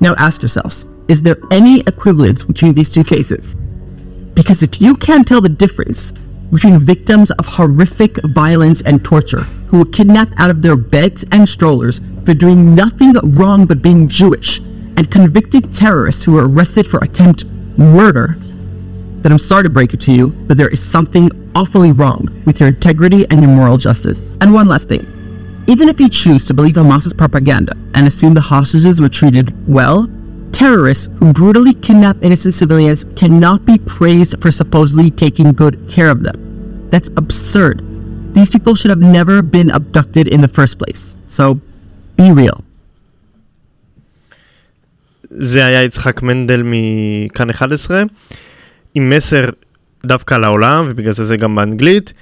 Now ask yourselves, is there any equivalence between these two cases? Because if you can't tell the difference between victims of horrific violence and torture who were kidnapped out of their beds and strollers for doing nothing wrong but being Jewish, and convicted terrorists who were arrested for attempt murder, then I'm sorry to break it to you, but there is something awfully wrong with your integrity and your moral justice. And one last thing. Even if you choose to believe Hamas's propaganda and assume the hostages were treated well, terrorists who brutally kidnap innocent civilians cannot be praised for supposedly taking good care of them. That's absurd. These people should have never been abducted in the first place. So, be real. זה היה יצחק מנדל מכאן 11, עם מסר דווקא לעולם, ובגלל זה זה גם באנגלית,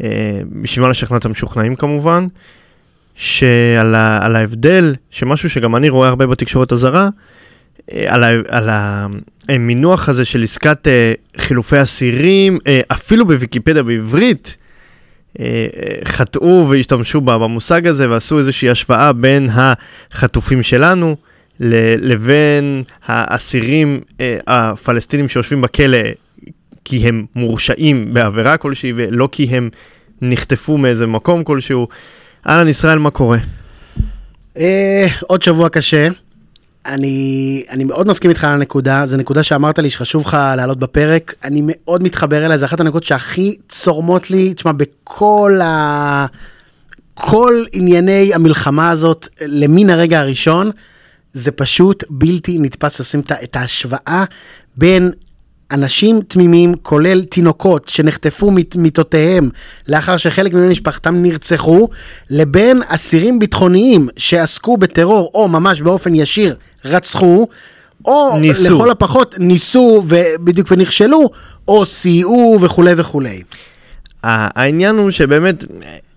אה, בשביל מה לשכנע את המשוכנעים כמובן, שעל ה, על ההבדל, שמשהו שגם אני רואה הרבה בתקשורת הזרה, אה, על, ה, על המינוח הזה של עסקת אה, חילופי אסירים, אפילו בוויקיפדיה בעברית, חטאו והשתמשו במושג הזה ועשו איזושהי השוואה בין החטופים שלנו, לבין האסירים אה, הפלסטינים שיושבים בכלא כי הם מורשעים בעבירה כלשהי ולא כי הם נחטפו מאיזה מקום כלשהו. אהלן ישראל, מה קורה? אה, עוד שבוע קשה. אני, אני מאוד מסכים איתך על הנקודה, זו נקודה שאמרת לי שחשוב לך לעלות בפרק, אני מאוד מתחבר אליה, זו אחת הנקודות שהכי צורמות לי, תשמע, בכל ה... כל ענייני המלחמה הזאת, למין הרגע הראשון, זה פשוט בלתי נתפס עושים את ההשוואה בין אנשים תמימים, כולל תינוקות שנחטפו מיטותיהם לאחר שחלק מבני משפחתם נרצחו, לבין אסירים ביטחוניים שעסקו בטרור או ממש באופן ישיר רצחו, או ניסו. לכל הפחות ניסו ובדיוק ונכשלו, או סייעו וכולי וכולי. העניין הוא שבאמת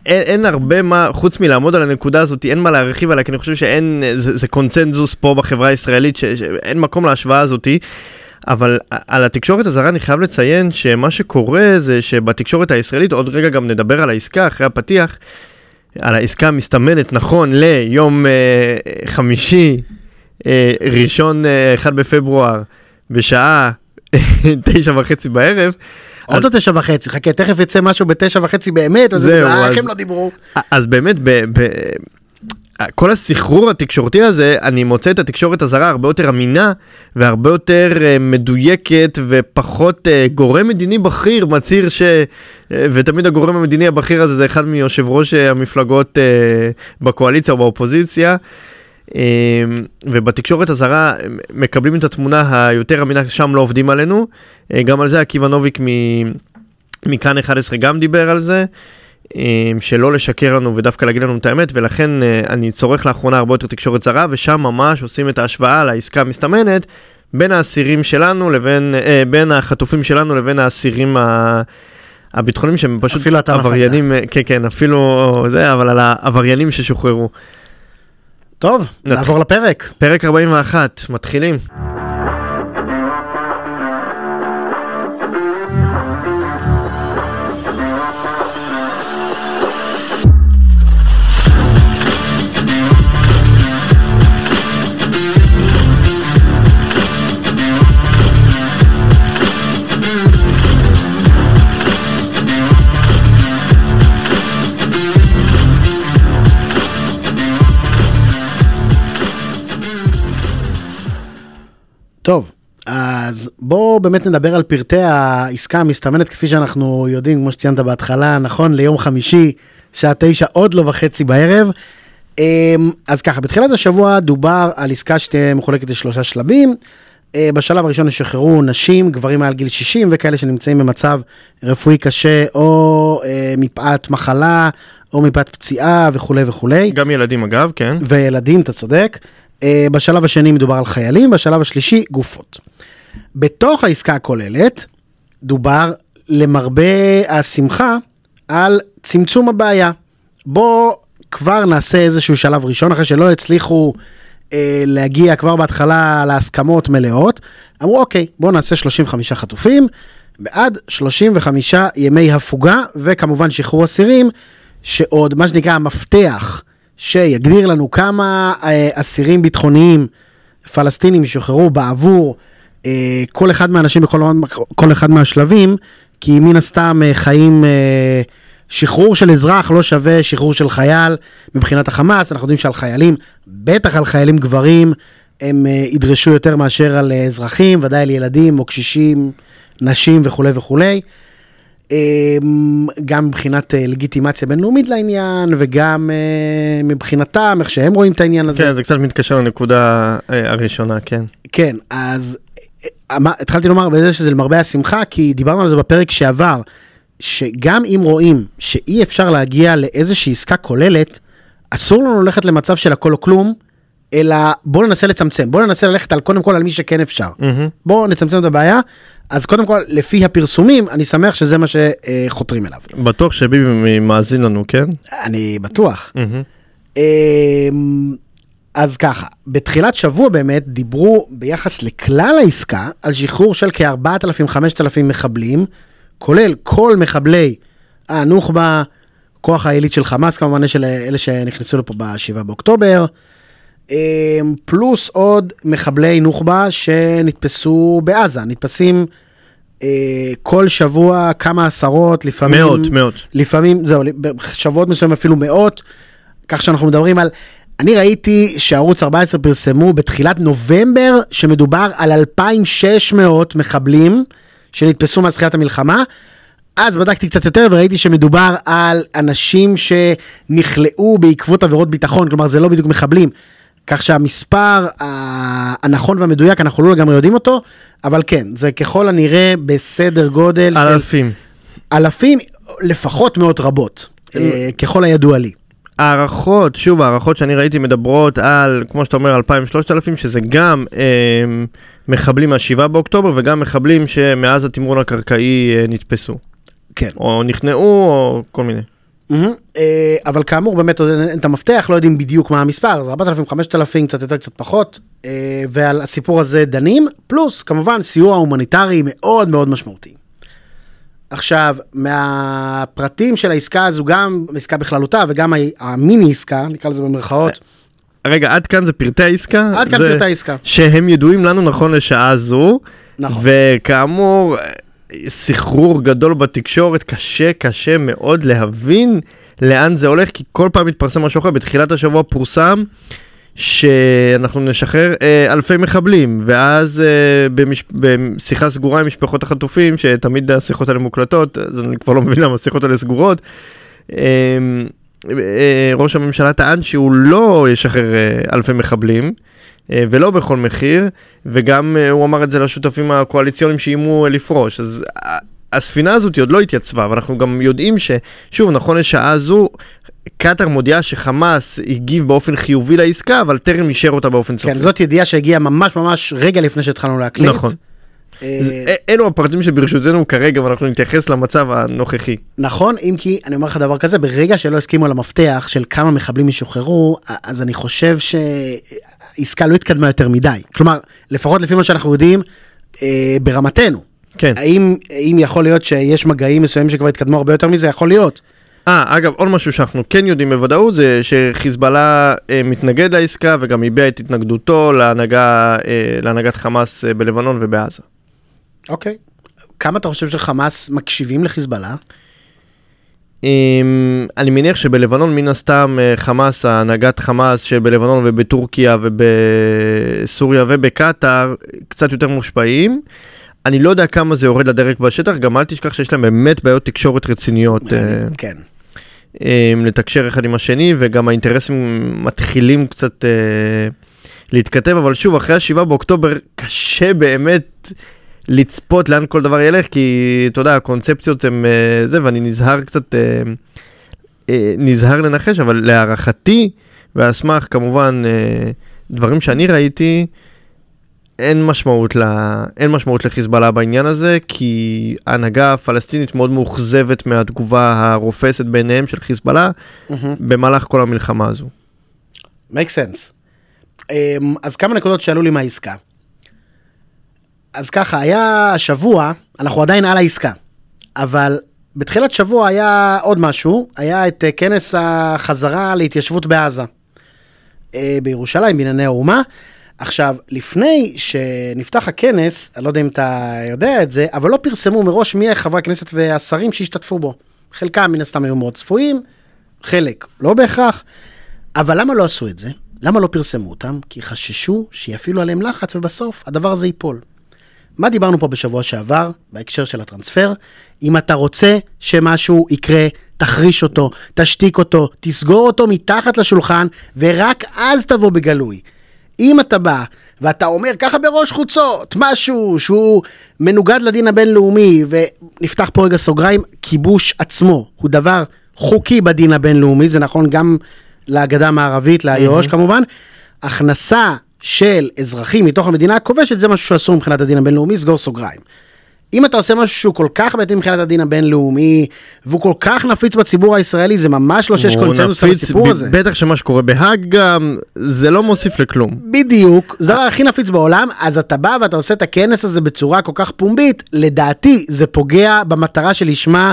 אין, אין הרבה מה, חוץ מלעמוד על הנקודה הזאת, אין מה להרחיב עליה, כי אני חושב שאין, זה, זה קונצנזוס פה בחברה הישראלית, ש, שאין מקום להשוואה הזאתי. אבל על התקשורת הזרה אני חייב לציין שמה שקורה זה שבתקשורת הישראלית, עוד רגע גם נדבר על העסקה אחרי הפתיח, על העסקה המסתמנת נכון ליום אה, חמישי, אה, ראשון אה, 1 בפברואר, בשעה תשע וחצי בערב. עוד לא תשע וחצי, חכה, תכף יצא משהו בתשע וחצי באמת, אז איך הם לא דיברו? אז באמת, כל הסחרור התקשורתי הזה, אני מוצא את התקשורת הזרה הרבה יותר אמינה והרבה יותר uh, מדויקת ופחות uh, גורם מדיני בכיר מצהיר ש... Uh, ותמיד הגורם המדיני הבכיר הזה זה אחד מיושב ראש uh, המפלגות uh, בקואליציה או באופוזיציה. Uh, ובתקשורת הזרה מקבלים את התמונה היותר אמינה, שם לא עובדים עלינו. Uh, גם על זה עקיבא נוביק מכאן 11 גם דיבר על זה. שלא לשקר לנו ודווקא להגיד לנו את האמת, ולכן אה, אני צורך לאחרונה הרבה יותר תקשורת זרה, ושם ממש עושים את ההשוואה לעסקה המסתמנת בין האסירים שלנו לבין, אה, בין החטופים שלנו לבין האסירים ה... הביטחוניים שהם פשוט עבריינים, אה, כן כן, אפילו זה, אבל על העבריינים ששוחררו. טוב, נעבור לפרק. פרק 41, מתחילים. טוב, אז בואו באמת נדבר על פרטי העסקה המסתמנת כפי שאנחנו יודעים, כמו שציינת בהתחלה, נכון ליום חמישי, שעה תשע, עוד לא וחצי בערב. אמ, אז ככה, בתחילת השבוע דובר על עסקה שתהיה מחולקת לשלושה שלבים. אה, בשלב הראשון ישחררו נשים, גברים מעל גיל 60 וכאלה שנמצאים במצב רפואי קשה או אה, מפאת מחלה או מפאת פציעה וכולי וכולי. גם ילדים אגב, כן. וילדים, אתה צודק. אה, בשלב השני מדובר על חיילים, בשלב השלישי גופות. בתוך העסקה הכוללת דובר למרבה השמחה על צמצום הבעיה. בוא כבר נעשה איזשהו שלב ראשון אחרי שלא הצליחו אה, להגיע כבר בהתחלה להסכמות מלאות. אמרו אוקיי בוא נעשה 35 חטופים בעד 35 ימי הפוגה וכמובן שחרור אסירים שעוד מה שנקרא המפתח שיגדיר לנו כמה אה, אסירים ביטחוניים פלסטינים ישוחררו בעבור אה, כל אחד מהאנשים בכל כל אחד מהשלבים, כי מן הסתם אה, חיים, אה, שחרור של אזרח לא שווה שחרור של חייל מבחינת החמאס, אנחנו יודעים שעל חיילים, בטח על חיילים גברים, הם אה, ידרשו יותר מאשר על אה, אזרחים, ודאי על ילדים או קשישים, נשים וכולי וכולי. אה, גם מבחינת אה, לגיטימציה בינלאומית לעניין, וגם אה, מבחינתם, איך שהם רואים את העניין הזה. כן, זה קצת מתקשר לנקודה אה, הראשונה, כן. כן, אז התחלתי לומר בזה שזה למרבה השמחה, כי דיברנו על זה בפרק שעבר, שגם אם רואים שאי אפשר להגיע לאיזושהי עסקה כוללת, אסור לנו ללכת למצב של הכל או כלום, אלא בואו ננסה לצמצם, בואו ננסה ללכת על קודם כל על מי שכן אפשר. מהמם. בואו נצמצם את הבעיה, אז קודם כל, לפי הפרסומים, אני שמח שזה מה שחותרים אליו. בטוח שביבי מאזין לנו, כן? אני בטוח. אמ, אז ככה, בתחילת שבוע באמת דיברו ביחס לכלל העסקה על שחרור של כ-4,000-5,000 מחבלים, כולל כל מחבלי הנוח'בה, כוח העילית של חמאס כמובן, של אלה שנכנסו לפה ב-7 באוקטובר, פלוס עוד מחבלי נוח'בה שנתפסו בעזה, נתפסים אה, כל שבוע כמה עשרות, לפעמים... מאות, מאות. לפעמים, זהו, בשבועות מסוימים אפילו מאות, כך שאנחנו מדברים על... אני ראיתי שערוץ 14 פרסמו בתחילת נובמבר שמדובר על 2,600 מחבלים שנתפסו מאז תחילת המלחמה. אז בדקתי קצת יותר וראיתי שמדובר על אנשים שנכלאו בעקבות עבירות ביטחון, כלומר זה לא בדיוק מחבלים. כך שהמספר הנכון והמדויק, אנחנו לא לגמרי יודעים אותו, אבל כן, זה ככל הנראה בסדר גודל של אלפים. אלפים, לפחות מאות רבות, אה, ככל הידוע לי. הערכות, שוב, הערכות שאני ראיתי מדברות על, כמו שאתה אומר, 2,000-3,000, שזה גם אה, מחבלים מה-7 באוקטובר וגם מחבלים שמאז התמרון הקרקעי אה, נתפסו. כן. או נכנעו, או כל מיני. אה, אבל כאמור, באמת עוד אין את המפתח, לא יודעים בדיוק מה המספר, זה 4,000, 5,000, קצת יותר, קצת פחות, אה, ועל הסיפור הזה דנים, פלוס כמובן סיוע הומניטרי מאוד מאוד משמעותי. עכשיו, מהפרטים של העסקה הזו, גם העסקה בכללותה וגם המיני עסקה, נקרא לזה במרכאות, רגע, עד כאן זה פרטי העסקה? עד כאן פרטי העסקה. שהם ידועים לנו נכון לשעה זו. נכון. וכאמור, סחרור גדול בתקשורת, קשה, קשה מאוד להבין לאן זה הולך, כי כל פעם מתפרסם משהו אחר. בתחילת השבוע פורסם שאנחנו נשחרר אה, אלפי מחבלים, ואז אה, במש... בשיחה סגורה עם משפחות החטופים, שתמיד השיחות האלה מוקלטות, אז אני כבר לא מבין למה השיחות האלה סגורות. אה, אה, ראש הממשלה טען שהוא לא ישחרר אה, אלפי מחבלים. אה, ולא בכל מחיר, וגם אה, הוא אמר את זה לשותפים הקואליציוניים שאיימו אה, לפרוש. אז הספינה הזאת עוד לא התייצבה, ואנחנו גם יודעים ששוב, נכון לשעה זו, קטאר מודיעה שחמאס הגיב באופן חיובי לעסקה, אבל טרם אישר אותה באופן סופי. כן, זאת ידיעה שהגיעה ממש ממש רגע לפני שהתחלנו להקליט. נכון. אה, אז א- אלו הפרטים שברשותנו כרגע, ואנחנו נתייחס למצב הנוכחי. נכון, אם כי אני אומר לך דבר כזה, ברגע שלא הסכימו על המפתח של כמה מחבלים ישוחררו, אז אני חושב שעסקה לא התקדמה יותר מדי. כלומר, לפחות לפי מה שאנחנו יודעים, אה, ברמתנו. כן. האם, האם יכול להיות שיש מגעים מסוימים שכבר התקדמו הרבה יותר מזה? יכול להיות. אה, אגב, עוד משהו שאנחנו כן יודעים בוודאות זה שחיזבאללה אה, מתנגד לעסקה וגם הביע את התנגדותו להנהגה, אה, להנהגת חמאס אה, בלבנון ובעזה. אוקיי. כמה אתה חושב שחמאס מקשיבים לחיזבאללה? אמ, אני מניח שבלבנון מן הסתם אה, חמאס, הנהגת חמאס שבלבנון ובטורקיה ובסוריה ובקטאר קצת יותר מושפעים. אני לא יודע כמה זה יורד לדרג בשטח, גם אל תשכח שיש להם באמת בעיות תקשורת רציניות אה, כן. אמ, לתקשר אחד עם השני, וגם האינטרסים מתחילים קצת אה, להתכתב, אבל שוב, אחרי השבעה באוקטובר קשה באמת לצפות לאן כל דבר ילך, כי אתה יודע, הקונספציות הן אה, זה, ואני נזהר קצת, אה, אה, נזהר לנחש, אבל להערכתי, ועל סמך כמובן אה, דברים שאני ראיתי, אין משמעות, ל... אין משמעות לחיזבאללה בעניין הזה, כי ההנהגה הפלסטינית מאוד מאוכזבת מהתגובה הרופסת ביניהם של חיזבאללה במהלך כל המלחמה הזו. make sense. אמ, אז כמה נקודות שעלו לי מהעסקה. אז ככה, היה השבוע, אנחנו עדיין על העסקה, אבל בתחילת שבוע היה עוד משהו, היה את אה, כנס החזרה להתיישבות בעזה. אה, בירושלים, בענייני האומה. עכשיו, לפני שנפתח הכנס, אני לא יודע אם אתה יודע את זה, אבל לא פרסמו מראש מי חברי הכנסת והשרים שהשתתפו בו. חלקם מן הסתם היו מאוד צפויים, חלק לא בהכרח. אבל למה לא עשו את זה? למה לא פרסמו אותם? כי חששו שיפעילו עליהם לחץ ובסוף הדבר הזה ייפול. מה דיברנו פה בשבוע שעבר, בהקשר של הטרנספר? אם אתה רוצה שמשהו יקרה, תחריש אותו, תשתיק אותו, תסגור אותו מתחת לשולחן, ורק אז תבוא בגלוי. אם אתה בא ואתה אומר ככה בראש חוצות, משהו שהוא מנוגד לדין הבינלאומי, ונפתח פה רגע סוגריים, כיבוש עצמו הוא דבר חוקי בדין הבינלאומי, זה נכון גם לגדה המערבית, לאיו"ש mm-hmm. כמובן, הכנסה של אזרחים מתוך המדינה הכובשת זה משהו שאסור מבחינת הדין הבינלאומי, סגור סוגריים. אם אתה עושה משהו שהוא כל כך בעייתי מבחינת הדין הבינלאומי, והוא כל כך נפיץ בציבור הישראלי, זה ממש לא שיש קונצנזוס על הסיפור הזה. בטח שמה שקורה בהאג גם, זה לא מוסיף לכלום. בדיוק, זה הדבר הכי נפיץ בעולם, אז אתה בא ואתה עושה את הכנס הזה בצורה כל כך פומבית, לדעתי זה פוגע במטרה שלשמה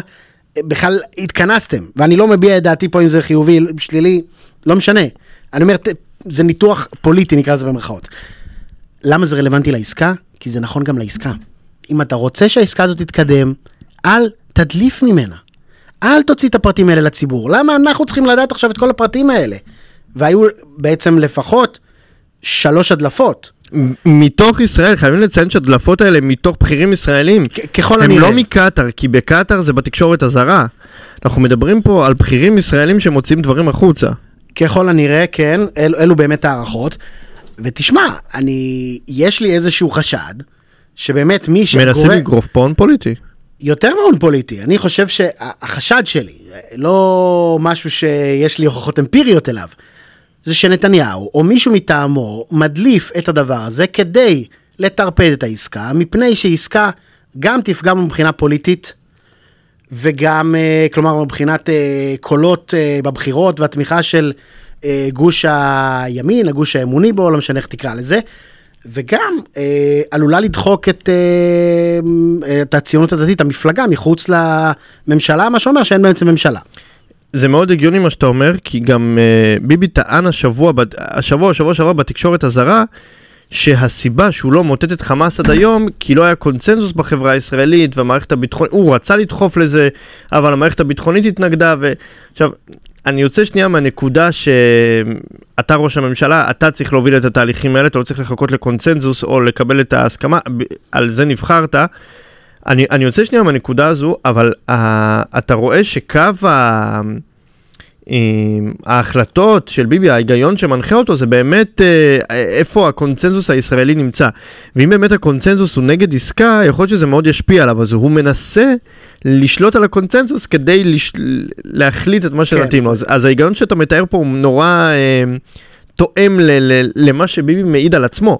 בכלל התכנסתם, ואני לא מביע את דעתי פה אם זה חיובי, שלילי, לא משנה. אני אומר, זה ניתוח פוליטי נקרא לזה במרכאות. למה זה רלוונטי לעסקה? כי זה נכון גם לעסקה. אם אתה רוצה שהעסקה הזאת תתקדם, אל תדליף ממנה. אל תוציא את הפרטים האלה לציבור. למה אנחנו צריכים לדעת עכשיו את כל הפרטים האלה? והיו בעצם לפחות שלוש הדלפות. מתוך ישראל, חייבים לציין שהדלפות האלה מתוך בכירים ישראלים. ככל הנראה. הם לא מקטאר, כי בקטאר זה בתקשורת הזרה. אנחנו מדברים פה על בכירים ישראלים שמוציאים דברים החוצה. ככל הנראה, כן, אל, אלו באמת הערכות. ותשמע, אני, יש לי איזשהו חשד, שבאמת מי שגורם... מנסים לגרוף פה הון פוליטי. יותר מהון פוליטי, אני חושב שהחשד שלי, לא משהו שיש לי הוכחות אמפיריות אליו, זה שנתניהו או מישהו מטעמו מדליף את הדבר הזה כדי לטרפד את העסקה, מפני שעסקה גם תפגע מבחינה פוליטית וגם, אה, כלומר, מבחינת אה, קולות אה, בבחירות והתמיכה של גוש הימין, הגוש האמוני בו, לא משנה איך תקרא לזה. וגם עלולה לדחוק את, את הציונות הדתית, המפלגה, מחוץ לממשלה, מה שאומר שאין בעצם ממשלה. זה מאוד הגיוני מה שאתה אומר, כי גם ביבי טען השבוע, השבוע, השבוע שעבר בתקשורת הזרה, שהסיבה שהוא לא מוטט את חמאס עד היום, כי לא היה קונצנזוס בחברה הישראלית, והמערכת הביטחונית, הוא רצה לדחוף לזה, אבל המערכת הביטחונית התנגדה, ועכשיו, אני יוצא שנייה מהנקודה שאתה ראש הממשלה, אתה צריך להוביל את התהליכים האלה, אתה לא צריך לחכות לקונצנזוס או לקבל את ההסכמה, על זה נבחרת. אני, אני יוצא שנייה מהנקודה הזו, אבל uh, אתה רואה שקו ה... ההחלטות של ביבי, ההיגיון שמנחה אותו זה באמת אה, איפה הקונצנזוס הישראלי נמצא. ואם באמת הקונצנזוס הוא נגד עסקה, יכול להיות שזה מאוד ישפיע עליו, אז הוא מנסה לשלוט על הקונצנזוס כדי לש... להחליט את מה שמתאים כן, לו. אז, אז ההיגיון שאתה מתאר פה הוא נורא אה, תואם ל... ל... למה שביבי מעיד על עצמו.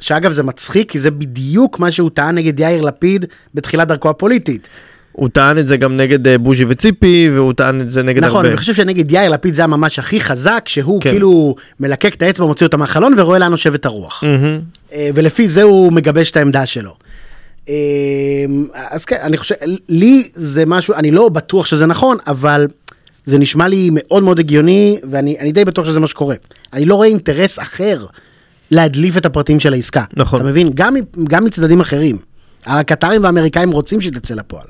שאגב זה מצחיק, כי זה בדיוק מה שהוא טען נגד יאיר לפיד בתחילת דרכו הפוליטית. הוא טען את זה גם נגד אה, בוז'י וציפי, והוא טען את זה נגד נכון, הרבה. נכון, אני חושב שנגד יאיר לפיד זה הממש הכי חזק, שהוא כן. כאילו מלקק את האצבע, מוציא אותה מהחלון ורואה לאן נושבת הרוח. Mm-hmm. ולפי זה הוא מגבש את העמדה שלו. אה, אז כן, אני חושב, לי זה משהו, אני לא בטוח שזה נכון, אבל זה נשמע לי מאוד מאוד הגיוני, ואני די בטוח שזה מה שקורה. אני לא רואה אינטרס אחר להדליף את הפרטים של העסקה. נכון. אתה מבין? גם, גם מצדדים אחרים. הקטרים והאמריקאים רוצים שתצא לפועל.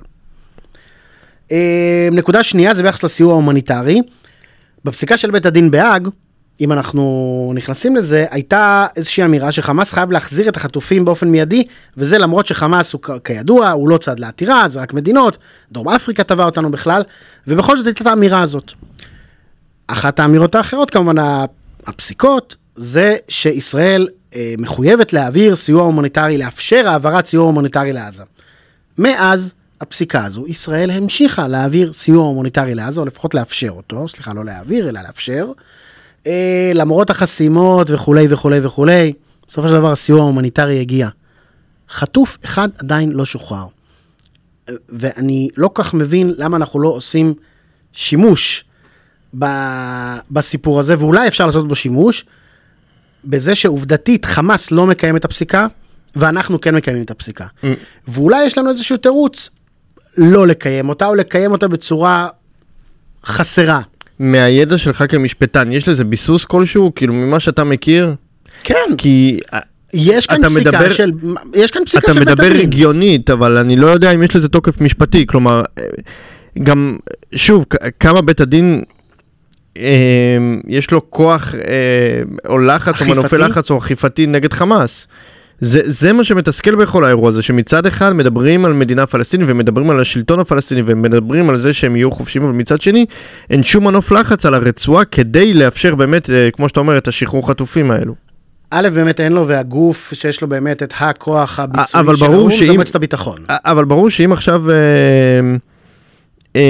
אה, נקודה שנייה זה ביחס לסיוע ההומניטרי. בפסיקה של בית הדין בהאג, אם אנחנו נכנסים לזה, הייתה איזושהי אמירה שחמאס חייב להחזיר את החטופים באופן מיידי, וזה למרות שחמאס הוא כידוע, הוא לא צד לעתירה, זה רק מדינות, דרום אפריקה תבע אותנו בכלל, ובכל זאת הייתה את האמירה הזאת. אחת האמירות האחרות, כמובן הפסיקות, זה שישראל אה, מחויבת להעביר סיוע הומניטרי, לאפשר העברת סיוע הומניטרי לעזה. מאז, הפסיקה הזו, ישראל המשיכה להעביר סיוע הומניטרי לעזה, או לפחות לאפשר אותו, סליחה, לא להעביר, אלא לאפשר, אה, למרות החסימות וכולי וכולי וכולי, בסופו של דבר הסיוע ההומניטרי הגיע. חטוף אחד עדיין לא שוחרר. ואני לא כך מבין למה אנחנו לא עושים שימוש ב, בסיפור הזה, ואולי אפשר לעשות בו שימוש, בזה שעובדתית חמאס לא מקיים את הפסיקה, ואנחנו כן מקיימים את הפסיקה. Mm. ואולי יש לנו איזשהו תירוץ לא לקיים אותה, או לקיים אותה בצורה חסרה. מהידע שלך כמשפטן, יש לזה ביסוס כלשהו? כאילו, ממה שאתה מכיר? כן, כי יש כאן אתה פסיקה מדבר- של, יש כאן פסיקה אתה של בית מדבר הדין. רגיונית, אבל אני לא יודע אם יש לזה תוקף משפטי. כלומר, אה, גם, שוב, כמה בית הדין, אה, יש לו כוח אה, או לחץ או מנופי אכיפתי? לחץ או אכיפתי נגד חמאס. זה, זה מה שמתסכל בכל האירוע הזה, שמצד אחד מדברים על מדינה פלסטינית ומדברים על השלטון הפלסטיני ומדברים על זה שהם יהיו חופשיים, אבל מצד שני אין שום מנוף לחץ על הרצועה כדי לאפשר באמת, אה, כמו שאתה אומר, את השחרור חטופים האלו. א', באמת אין לו, והגוף שיש לו באמת את הכוח הביצועי של האו"ם, זה מועצת הביטחון. אבל ברור שאם עכשיו אה, אה,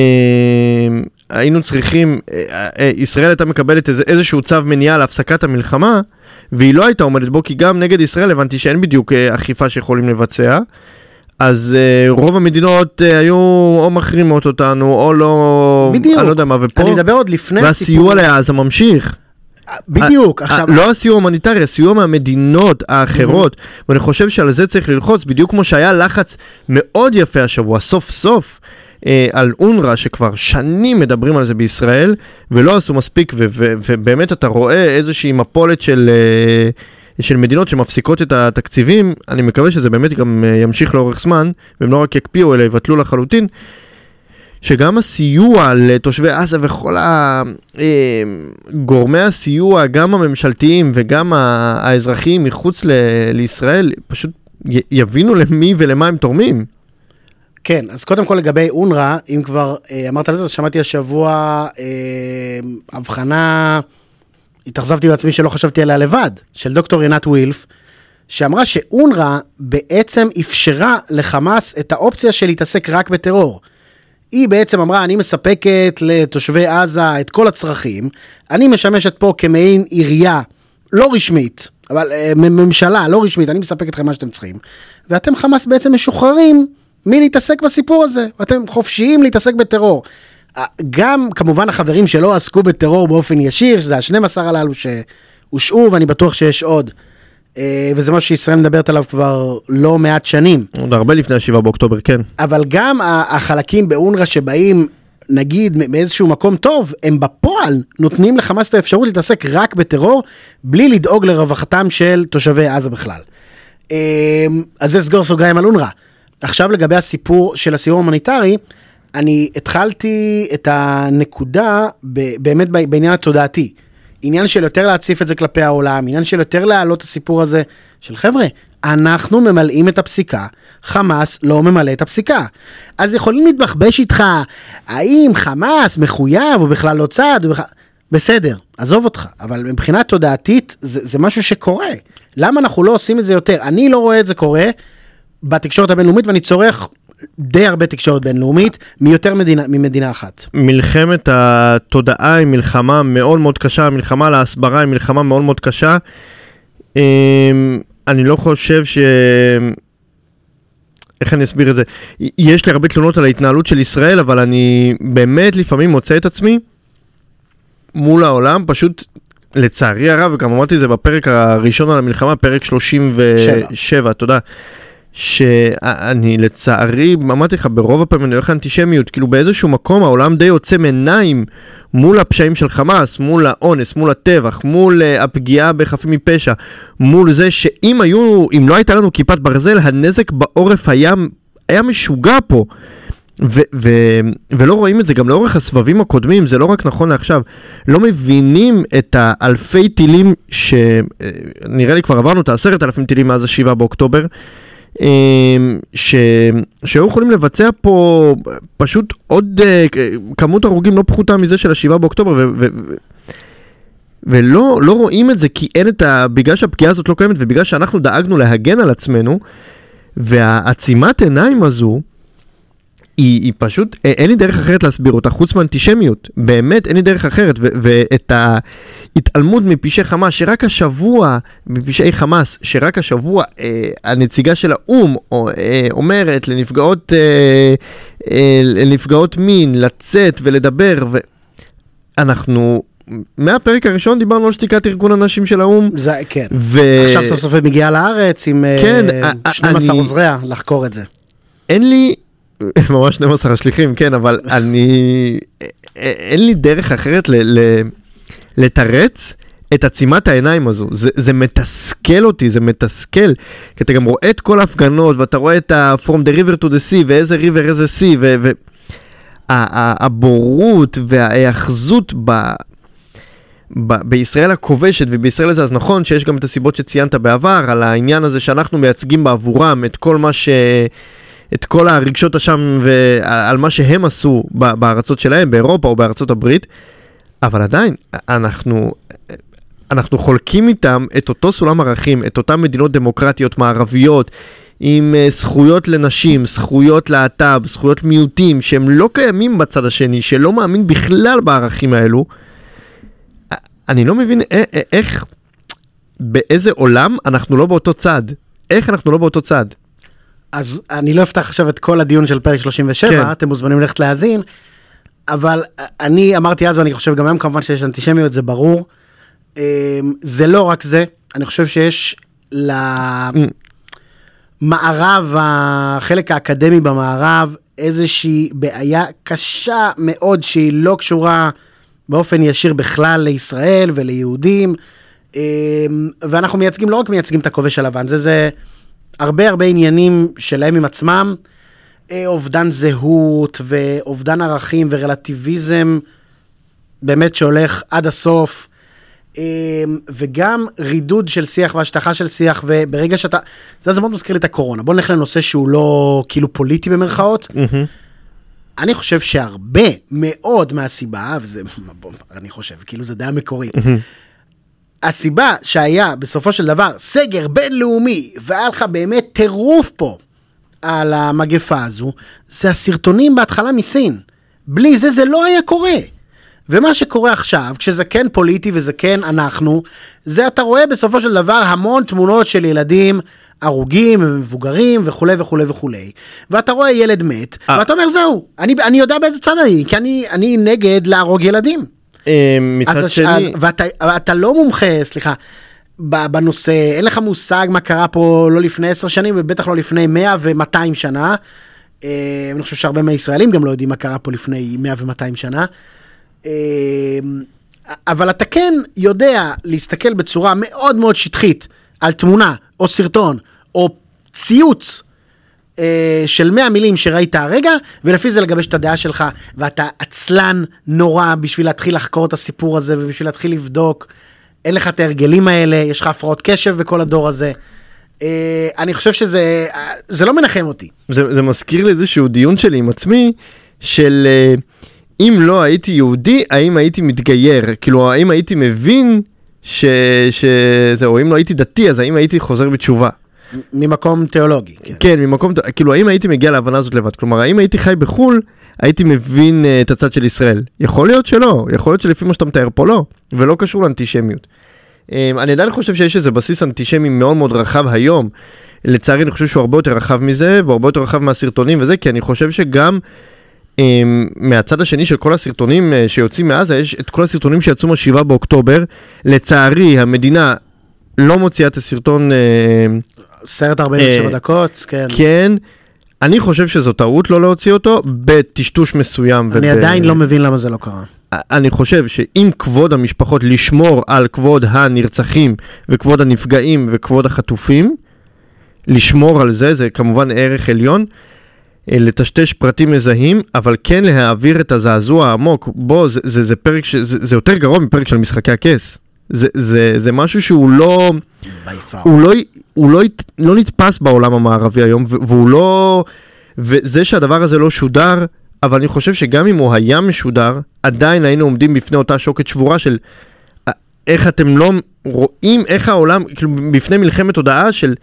היינו צריכים, אה, ישראל הייתה מקבלת איזשהו צו מניעה להפסקת המלחמה, והיא לא הייתה עומדת בו, כי גם נגד ישראל הבנתי שאין בדיוק אה, אכיפה שיכולים לבצע. אז אה, רוב המדינות אה, היו או מחרימות אותנו, או לא... בדיוק. אני לא יודע מה, ופה... אני מדבר עוד לפני והסיוע לעזה ממשיך. בדיוק, עכשיו, לא הסיוע ההומניטרי, הסיוע מהמדינות האחרות, ואני חושב שעל זה צריך ללחוץ, בדיוק כמו שהיה לחץ מאוד יפה השבוע, סוף סוף, אה, על אונר"א, שכבר שנים מדברים על זה בישראל, ולא עשו מספיק, ו- ו- ובאמת אתה רואה איזושהי מפולת של... אה, של מדינות שמפסיקות את התקציבים, אני מקווה שזה באמת גם אה, ימשיך לאורך זמן, והם לא רק יקפיאו אלא יבטלו לחלוטין, שגם הסיוע לתושבי עזה וכל אה, גורמי הסיוע, גם הממשלתיים וגם האזרחיים מחוץ ל- לישראל, פשוט יבינו למי ולמה הם תורמים. כן, אז קודם כל לגבי אונר"א, אם כבר אה, אמרת על זה, אז שמעתי השבוע אה, הבחנה, התאכזבתי בעצמי שלא חשבתי עליה לבד, של דוקטור עינת ווילף, שאמרה שאונר"א בעצם אפשרה לחמאס את האופציה של להתעסק רק בטרור. היא בעצם אמרה, אני מספקת לתושבי עזה את כל הצרכים, אני משמשת פה כמעין עירייה לא רשמית, אבל אה, ממשלה לא רשמית, אני מספק אתכם מה שאתם צריכים, ואתם חמאס בעצם משוחררים מלהתעסק בסיפור הזה, ואתם חופשיים להתעסק בטרור. אה, גם כמובן החברים שלא עסקו בטרור באופן ישיר, שזה ה-12 הללו שהושעו, ואני בטוח שיש עוד. אה, וזה משהו שישראל מדברת עליו כבר לא מעט שנים. עוד הרבה לפני ה-7 באוקטובר, כן. אבל גם החלקים באונר"א שבאים, נגיד, מאיזשהו מקום טוב, הם בפועל נותנים לחמאס את האפשרות להתעסק רק בטרור, בלי לדאוג לרווחתם של תושבי עזה בכלל. אמ, אז זה סגור סוגריים על אונר"א. עכשיו לגבי הסיפור של הסיוע ההומניטרי, אני התחלתי את הנקודה ב- באמת בעניין התודעתי. עניין של יותר להציף את זה כלפי העולם, עניין של יותר להעלות את הסיפור הזה של חבר'ה, אנחנו ממלאים את הפסיקה, חמאס לא ממלא את הפסיקה. אז יכולים להתבחבש איתך, האם חמאס מחויב או בכלל לא צד, או בכלל... בסדר, עזוב אותך, אבל מבחינה תודעתית זה, זה משהו שקורה. למה אנחנו לא עושים את זה יותר? אני לא רואה את זה קורה בתקשורת הבינלאומית ואני צורך די הרבה תקשורת בינלאומית מיותר מדינה, ממדינה אחת. מלחמת התודעה היא מלחמה מאוד מאוד קשה, המלחמה על ההסברה היא מלחמה מאוד מאוד קשה. אמ, אני לא חושב ש... איך אני אסביר את זה? יש לי הרבה תלונות על ההתנהלות של ישראל, אבל אני באמת לפעמים מוצא את עצמי מול העולם, פשוט לצערי הרב, וגם אמרתי את זה בפרק הראשון על המלחמה, פרק 37, תודה. שאני לצערי, אמרתי לך, ברוב הפעמים אני הולך לאנטישמיות, כאילו באיזשהו מקום העולם די עוצם עיניים מול הפשעים של חמאס, מול האונס, מול הטבח, מול uh, הפגיעה בחפים מפשע, מול זה שאם היו, אם לא הייתה לנו כיפת ברזל, הנזק בעורף היה, היה משוגע פה. ו- ו- ולא רואים את זה גם לאורך הסבבים הקודמים, זה לא רק נכון לעכשיו. לא מבינים את האלפי טילים שנראה לי כבר עברנו את העשרת אלפים טילים מאז השבעה באוקטובר, ש... שהיו יכולים לבצע פה פשוט עוד אה, כמות הרוגים לא פחותה מזה של השבעה באוקטובר, ו... ו... ולא לא רואים את זה כי אין את ה... בגלל שהפגיעה הזאת לא קיימת ובגלל שאנחנו דאגנו להגן על עצמנו, והעצימת עיניים הזו, היא, היא פשוט, אין לי דרך אחרת להסביר אותה, חוץ מאנטישמיות. באמת אין לי דרך אחרת. ו- ואת ההתעלמות מפשעי חמאס, שרק השבוע, מפשעי חמאס, שרק השבוע אה, הנציגה של האו"ם או, אה, אומרת לנפגעות, אה, אה, לנפגעות מין לצאת ולדבר, ואנחנו... מהפרק הראשון דיברנו על שתיקת ארגון הנשים של האו"ם. זה, כן. ו... עכשיו סוף סוף היא מגיעה לארץ עם כן, אה, א- 12 אני- עוזריה לחקור את זה. אין לי, ממש 12 השליחים, כן, אבל אני, אין לי דרך אחרת ל, ל, לתרץ את עצימת העיניים הזו, זה, זה מתסכל אותי, זה מתסכל. כי אתה גם רואה את כל ההפגנות, ואתה רואה את ה- From the river to the sea, ואיזה river איזה sea, ו... ו... הבורות וההיאחזות ב... ב- בישראל הכובשת ובישראל הזה, אז נכון שיש גם את הסיבות שציינת בעבר, על העניין הזה שאנחנו מייצגים בעבורם את כל מה ש... את כל הרגשות אשם ועל מה שהם עשו בארצות שלהם, באירופה או בארצות הברית, אבל עדיין, אנחנו, אנחנו חולקים איתם את אותו סולם ערכים, את אותן מדינות דמוקרטיות מערביות, עם אה, זכויות לנשים, זכויות להט"ב, זכויות מיעוטים, שהם לא קיימים בצד השני, שלא מאמין בכלל בערכים האלו. אני לא מבין איך, באיזה עולם אנחנו לא באותו צד. איך אנחנו לא באותו צד? אז אני לא אפתח עכשיו את כל הדיון של פרק 37, כן. אתם מוזמנים ללכת להאזין, אבל אני אמרתי אז ואני חושב גם היום כמובן שיש אנטישמיות, זה ברור. אמ, זה לא רק זה, אני חושב שיש למערב, החלק האקדמי במערב, איזושהי בעיה קשה מאוד שהיא לא קשורה באופן ישיר בכלל לישראל וליהודים. אמ, ואנחנו מייצגים, לא רק מייצגים את הכובש הלבן, זה זה הרבה הרבה עניינים שלהם עם עצמם, אה, אובדן זהות ואובדן ערכים ורלטיביזם באמת שהולך עד הסוף. אמ, וגם רידוד של שיח והשטחה של שיח, וברגע שאתה, אתה יודע, זה מאוד מזכיר לי את הקורונה. בוא נלך לנושא שהוא לא כאילו פוליטי במרכאות. אני חושב שהרבה מאוד מהסיבה, וזה, אני חושב, כאילו זה דעה מקורית. הסיבה שהיה בסופו של דבר סגר בינלאומי, והיה לך באמת טירוף פה על המגפה הזו, זה הסרטונים בהתחלה מסין. בלי זה זה לא היה קורה. ומה שקורה עכשיו, כשזה כן פוליטי וזה כן אנחנו, זה אתה רואה בסופו של דבר המון תמונות של ילדים הרוגים ומבוגרים וכולי וכולי וכולי. ואתה רואה ילד מת, אה. ואתה אומר זהו, אני, אני יודע באיזה צד אני, כי אני, אני נגד להרוג ילדים. אה, מצד אז, שני, אז, ואתה, ואתה לא מומחה, סליחה, בנושא, אין לך מושג מה קרה פה לא לפני עשר שנים ובטח לא לפני 100 ו-200 שנה. אה, אני חושב שהרבה מהישראלים גם לא יודעים מה קרה פה לפני 100 ו-200 שנה. אה, אבל אתה כן יודע להסתכל בצורה מאוד מאוד שטחית על תמונה או סרטון או ציוץ אה, של 100 מילים שראית הרגע, ולפי זה לגבש את הדעה שלך, ואתה עצלן נורא בשביל להתחיל לחקור את הסיפור הזה ובשביל להתחיל לבדוק. אין לך את ההרגלים האלה, יש לך הפרעות קשב בכל הדור הזה. אה, אני חושב שזה אה, זה לא מנחם אותי. זה, זה מזכיר לי איזשהו דיון שלי עם עצמי, של אה, אם לא הייתי יהודי, האם הייתי מתגייר? כאילו, האם הייתי מבין ש... שזה, או אם לא הייתי דתי, אז האם הייתי חוזר בתשובה? ממקום תיאולוגי. כן. כן, ממקום, כאילו, האם הייתי מגיע להבנה הזאת לבד? כלומר, האם הייתי חי בחו"ל, הייתי מבין uh, את הצד של ישראל? יכול להיות שלא, יכול להיות שלפי מה שאתה מתאר פה לא, ולא קשור לאנטישמיות. Um, אני עדיין חושב שיש איזה בסיס אנטישמי מאוד מאוד רחב היום. לצערי, אני חושב שהוא הרבה יותר רחב מזה, והוא הרבה יותר רחב מהסרטונים וזה, כי אני חושב שגם um, מהצד השני של כל הסרטונים uh, שיוצאים מעזה, יש את כל הסרטונים שיצאו מה-7 באוקטובר. לצערי, המדינה לא מוציאה את הסרטון... Uh, סרט 47 אה, דקות, כן. כן, אני חושב שזו טעות לא להוציא אותו בטשטוש מסוים. אני וב- עדיין לא מבין למה זה לא קרה. אני חושב שאם כבוד המשפחות, לשמור על כבוד הנרצחים וכבוד הנפגעים וכבוד החטופים, לשמור על זה, זה כמובן ערך עליון. אה, לטשטש פרטים מזהים, אבל כן להעביר את הזעזוע העמוק. בוא, זה, זה, זה פרק, ש, זה, זה יותר גרוע מפרק של משחקי הכס. זה, זה, זה משהו שהוא לא... הוא לא, הוא לא, לא נתפס בעולם המערבי היום, והוא לא... וזה שהדבר הזה לא שודר, אבל אני חושב שגם אם הוא היה משודר, עדיין היינו עומדים בפני אותה שוקת שבורה של איך אתם לא רואים, איך העולם, כאילו בפני מלחמת הודעה של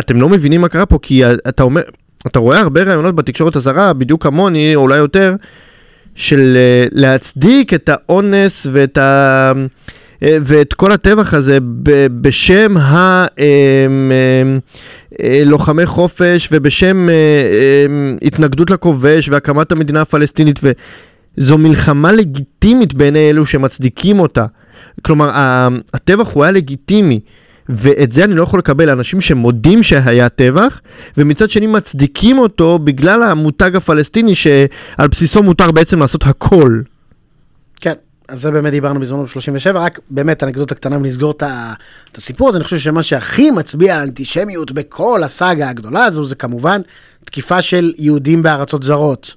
אתם לא מבינים מה קרה פה, כי אתה אומר, אתה רואה הרבה רעיונות בתקשורת הזרה, בדיוק כמוני, אולי יותר, של אה, להצדיק את האונס ואת ה... אה, ואת כל הטבח הזה בשם הלוחמי חופש ובשם אה, אה, התנגדות לכובש והקמת המדינה הפלסטינית וזו מלחמה לגיטימית בעיני אלו שמצדיקים אותה. כלומר, הטבח הוא היה לגיטימי. ואת זה אני לא יכול לקבל, אנשים שמודים שהיה טבח, ומצד שני מצדיקים אותו בגלל המותג הפלסטיני שעל בסיסו מותר בעצם לעשות הכל. אז זה באמת דיברנו בזמנו ב-37, רק באמת אנקדוטה קטנה ונסגור את הסיפור הזה, אני חושב שמה שהכי מצביע על אנטישמיות בכל הסאגה הגדולה הזו, זה כמובן תקיפה של יהודים בארצות זרות,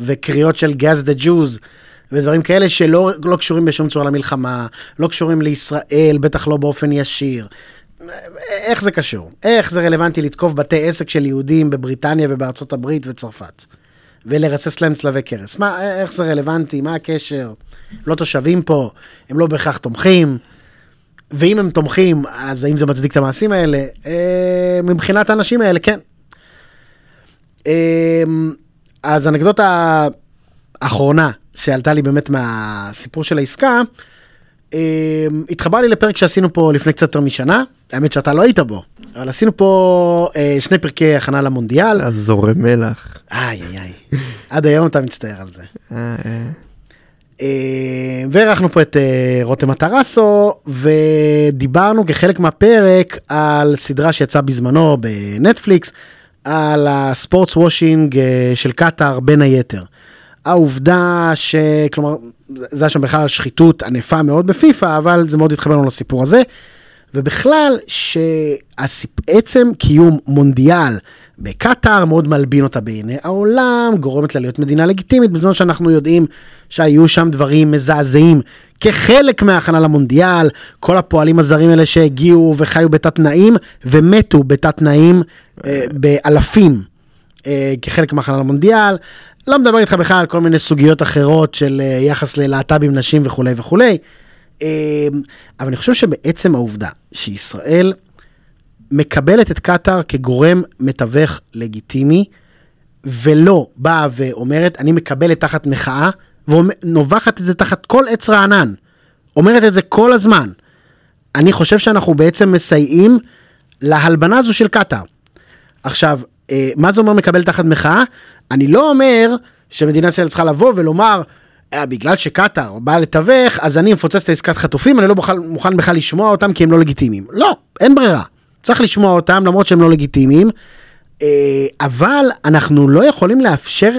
וקריאות של גז דה ג'וז, ודברים כאלה שלא לא קשורים בשום צורה למלחמה, לא קשורים לישראל, בטח לא באופן ישיר. איך זה קשור? איך זה רלוונטי לתקוף בתי עסק של יהודים בבריטניה ובארצות הברית וצרפת? ולרסס להם צלבי קרס. מה, איך זה רלוונטי? מה הקשר? לא תושבים פה, הם לא בהכרח תומכים. ואם הם תומכים, אז האם זה מצדיק את המעשים האלה? אה, מבחינת האנשים האלה, כן. אה, אז אנקדוטה האחרונה שעלתה לי באמת מהסיפור של העסקה, אה, התחבר לי לפרק שעשינו פה לפני קצת יותר משנה, האמת שאתה לא היית בו, אבל עשינו פה אה, שני פרקי הכנה למונדיאל. אז זורם מלח. איי איי איי, עד היום אתה מצטער על זה. אה, ואירחנו פה את אה, רותם מטרסו, ודיברנו כחלק מהפרק על סדרה שיצאה בזמנו בנטפליקס, על הספורטס וושינג אה, של קטאר בין היתר. העובדה ש... כלומר, זה היה שם בכלל שחיתות ענפה מאוד בפיפא, אבל זה מאוד התחבר לנו לסיפור הזה. ובכלל, שעצם קיום מונדיאל בקטאר מאוד מלבין אותה בעיני העולם, גורמת לה להיות מדינה לגיטימית, בזמן שאנחנו יודעים שהיו שם דברים מזעזעים כחלק מההכנה למונדיאל, כל הפועלים הזרים האלה שהגיעו וחיו בתת תנאים ומתו בתת תנאים אה, באלפים. אה, כחלק מהכנה למונדיאל, לא מדבר איתך בכלל על כל מיני סוגיות אחרות של אה, יחס ללהט"בים, נשים וכולי וכולי. אה, אבל אני חושב שבעצם העובדה שישראל מקבלת את קטאר כגורם מתווך לגיטימי, ולא באה ואומרת, אני מקבלת תחת מחאה, ונובחת את זה תחת כל עץ רענן. אומרת את זה כל הזמן. אני חושב שאנחנו בעצם מסייעים להלבנה הזו של קטאר. עכשיו, אה, מה זה אומר מקבל תחת מחאה? אני לא אומר שמדינת ישראל צריכה לבוא ולומר, אה, בגלל שקטאר באה לתווך, אז אני מפוצץ את העסקת חטופים, אני לא מוכן, מוכן בכלל לשמוע אותם כי הם לא לגיטימיים. לא, אין ברירה. צריך לשמוע אותם למרות שהם לא לגיטימיים, אה, אבל אנחנו לא יכולים לאפשר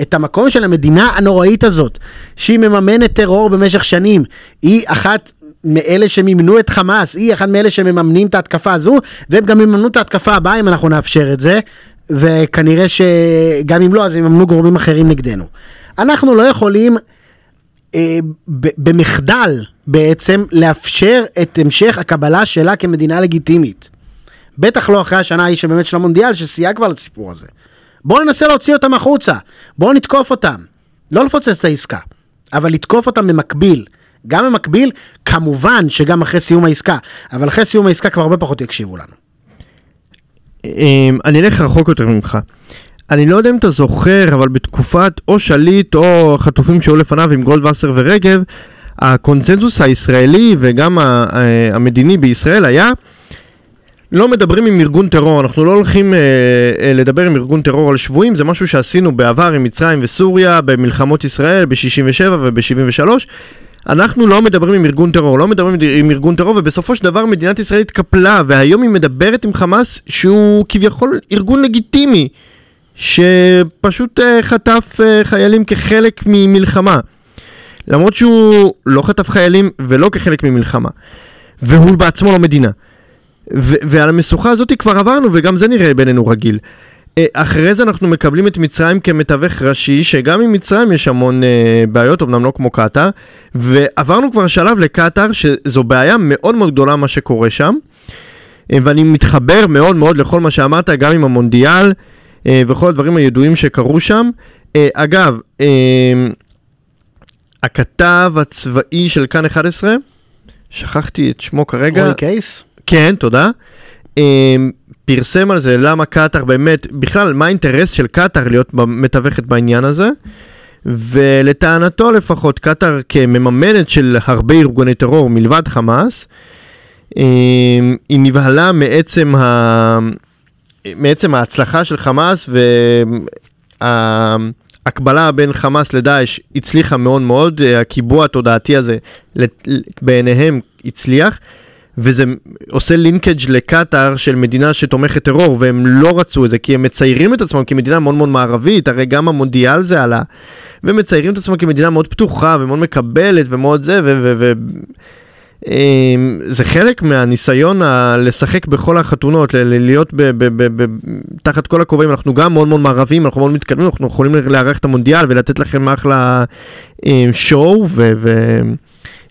את המקום של המדינה הנוראית הזאת, שהיא מממנת טרור במשך שנים. היא אחת מאלה שמימנו את חמאס, היא אחת מאלה שמממנים את ההתקפה הזו, והם גם יממנו את ההתקפה הבאה אם אנחנו נאפשר את זה, וכנראה שגם אם לא, אז יממנו גורמים אחרים נגדנו. אנחנו לא יכולים במחדל בעצם לאפשר את המשך הקבלה שלה כמדינה לגיטימית. בטח לא אחרי השנה ההיא שבאמת של המונדיאל, שסייעה כבר לסיפור הזה. בואו ננסה להוציא אותם החוצה, בואו נתקוף אותם. לא לפוצץ את העסקה, אבל לתקוף אותם במקביל. גם במקביל, כמובן שגם אחרי סיום העסקה, אבל אחרי סיום העסקה כבר הרבה פחות יקשיבו לנו. אמ, אני אלך רחוק יותר ממך. אני לא יודע אם אתה זוכר, אבל בתקופת או שליט או החטופים שהיו לפניו עם גולדווסר ורגב, הקונצנזוס הישראלי וגם ה- ה- המדיני בישראל היה לא מדברים עם ארגון טרור, אנחנו לא הולכים אה, אה, לדבר עם ארגון טרור על שבויים, זה משהו שעשינו בעבר עם מצרים וסוריה, במלחמות ישראל, ב-67 וב-73. אנחנו לא מדברים עם ארגון טרור, לא מדברים עם ארגון טרור, ובסופו של דבר מדינת ישראל התקפלה, והיום היא מדברת עם חמאס, שהוא כביכול ארגון לגיטימי, שפשוט אה, חטף אה, חיילים כחלק ממלחמה. למרות שהוא לא חטף חיילים ולא כחלק ממלחמה. והוא בעצמו לא מדינה. ו- ועל המשוכה הזאת כבר עברנו, וגם זה נראה בינינו רגיל. אה, אחרי זה אנחנו מקבלים את מצרים כמתווך ראשי, שגם עם מצרים יש המון אה, בעיות, אמנם לא כמו קטאר, ועברנו כבר שלב לקטאר, שזו בעיה מאוד מאוד גדולה מה שקורה שם, ואני מתחבר מאוד מאוד לכל מה שאמרת, גם עם המונדיאל, וכל הדברים הידועים שקרו שם. אה, אגב, אה, הכתב הצבאי של כאן 11, שכחתי את שמו כרגע. רוי קייס? כן, תודה. פרסם על זה למה קטאר באמת, בכלל, מה האינטרס של קטאר להיות מתווכת בעניין הזה. ולטענתו לפחות, קטאר כמממנת של הרבה ארגוני טרור מלבד חמאס, היא נבהלה מעצם, ה... מעצם ההצלחה של חמאס וההקבלה בין חמאס לדאעש הצליחה מאוד מאוד, הקיבוע התודעתי הזה בעיניהם הצליח. וזה עושה לינקג' לקטאר של מדינה שתומכת טרור, והם לא רצו את זה, כי הם מציירים את עצמם כמדינה מאוד מאוד מערבית, הרי גם המונדיאל זה עלה, והם מציירים את עצמם כמדינה מאוד פתוחה ומאוד מקבלת ומאוד זה, ו... ו, ו זה חלק מהניסיון ה- לשחק בכל החתונות, ל- להיות ב- ב- ב- ב- תחת כל הכובעים, אנחנו גם מאוד מאוד מערבים, אנחנו מאוד מתקדמים, אנחנו יכולים לארח את המונדיאל ולתת לכם אחלה אה, שואו ו- ו-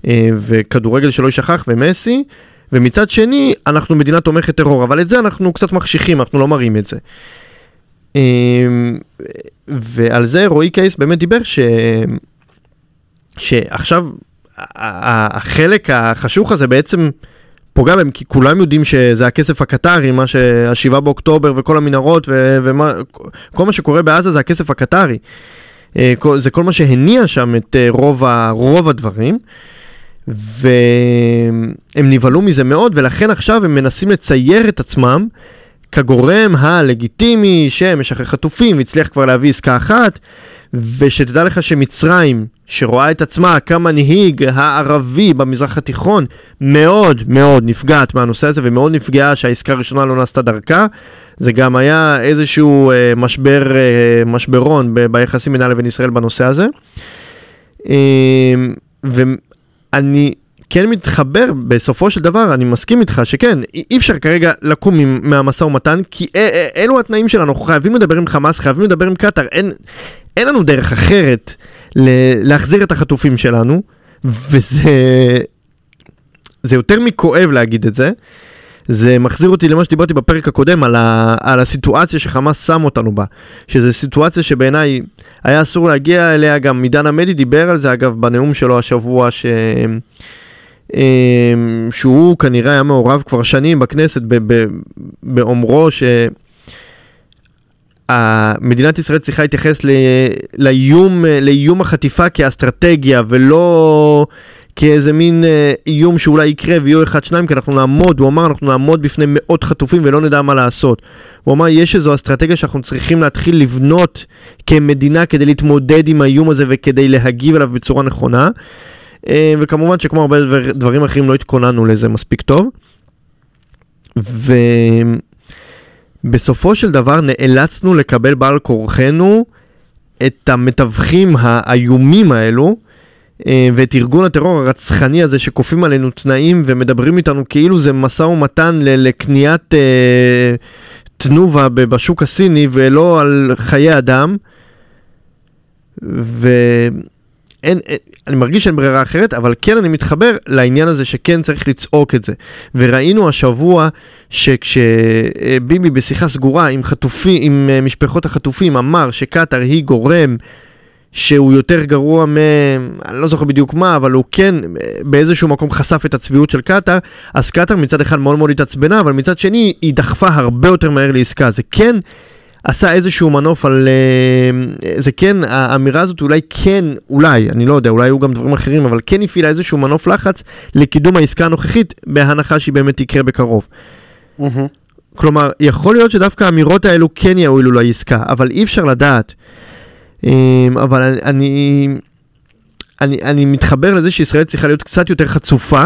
אה, וכדורגל שלא יישכח ומסי, ומצד שני אנחנו מדינה תומכת טרור, אבל את זה אנחנו קצת מחשיכים, אנחנו לא מראים את זה. ועל זה רועי קייס באמת דיבר ש... שעכשיו החלק החשוך הזה בעצם פוגע בהם, כי כולם יודעים שזה הכסף הקטרי, מה שהשבעה באוקטובר וכל המנהרות וכל מה שקורה בעזה זה הכסף הקטרי. אה, זה כל מה שהניע שם את אה, רוב, רוב הדברים. והם נבהלו מזה מאוד, ולכן עכשיו הם מנסים לצייר את עצמם כגורם הלגיטימי שמשחרר חטופים, והצליח כבר להביא עסקה אחת, ושתדע לך שמצרים, שרואה את עצמה כמנהיג הערבי במזרח התיכון, מאוד מאוד נפגעת מהנושא הזה, ומאוד נפגעה שהעסקה הראשונה לא נעשתה דרכה. זה גם היה איזשהו אה, משבר, אה, משברון ב- ביחסים בינה לבין ישראל בנושא הזה. אה, ואני כן מתחבר, בסופו של דבר, אני מסכים איתך שכן, אי אפשר כרגע לקום מהמשא ומתן, כי אלו התנאים שלנו, אנחנו חייבים לדבר עם חמאס, חייבים לדבר עם קטאר, אין, אין לנו דרך אחרת ל- להחזיר את החטופים שלנו, וזה זה יותר מכואב להגיד את זה. זה מחזיר אותי למה שדיברתי בפרק הקודם על, ה, על הסיטואציה שחמאס שם אותנו בה, שזו סיטואציה שבעיניי היה אסור להגיע אליה, גם עידן עמדי דיבר על זה אגב בנאום שלו השבוע, ש... אמ, שהוא כנראה היה מעורב כבר שנים בכנסת באומרו ש... מדינת ישראל צריכה להתייחס ל... לאיום, לאיום החטיפה כאסטרטגיה ולא כאיזה מין אה, איום שאולי יקרה ויהיו אחד שניים כי אנחנו נעמוד, הוא אמר אנחנו נעמוד בפני מאות חטופים ולא נדע מה לעשות. הוא אמר יש איזו אסטרטגיה שאנחנו צריכים להתחיל לבנות כמדינה כדי להתמודד עם האיום הזה וכדי להגיב אליו בצורה נכונה. אה, וכמובן שכמו הרבה דברים אחרים לא התכוננו לזה מספיק טוב. ובסופו של דבר נאלצנו לקבל בעל כורחנו את המתווכים האיומים האלו. אה, ואת ארגון הטרור הרצחני הזה שכופים עלינו תנאים ומדברים איתנו כאילו זה משא ומתן לקניית אה, תנובה בשוק הסיני ולא על חיי אדם. ואין, אני מרגיש שאין ברירה אחרת, אבל כן אני מתחבר לעניין הזה שכן צריך לצעוק את זה. וראינו השבוע שכשביבי בשיחה סגורה עם חטופים, עם אה, משפחות החטופים אמר שקטאר היא גורם שהוא יותר גרוע מ... אני לא זוכר בדיוק מה, אבל הוא כן באיזשהו מקום חשף את הצביעות של קטאר, אז קטאר מצד אחד מאוד מאוד התעצבנה, אבל מצד שני היא דחפה הרבה יותר מהר לעסקה. זה כן עשה איזשהו מנוף על... אה, זה כן, האמירה הזאת אולי כן, אולי, אני לא יודע, אולי היו גם דברים אחרים, אבל כן הפעילה איזשהו מנוף לחץ לקידום העסקה הנוכחית, בהנחה שהיא באמת תקרה בקרוב. כלומר, יכול להיות שדווקא האמירות האלו כן יועילו לעסקה, אבל אי אפשר לדעת. אמ, אבל אני, אני, אני מתחבר לזה שישראל צריכה להיות קצת יותר חצופה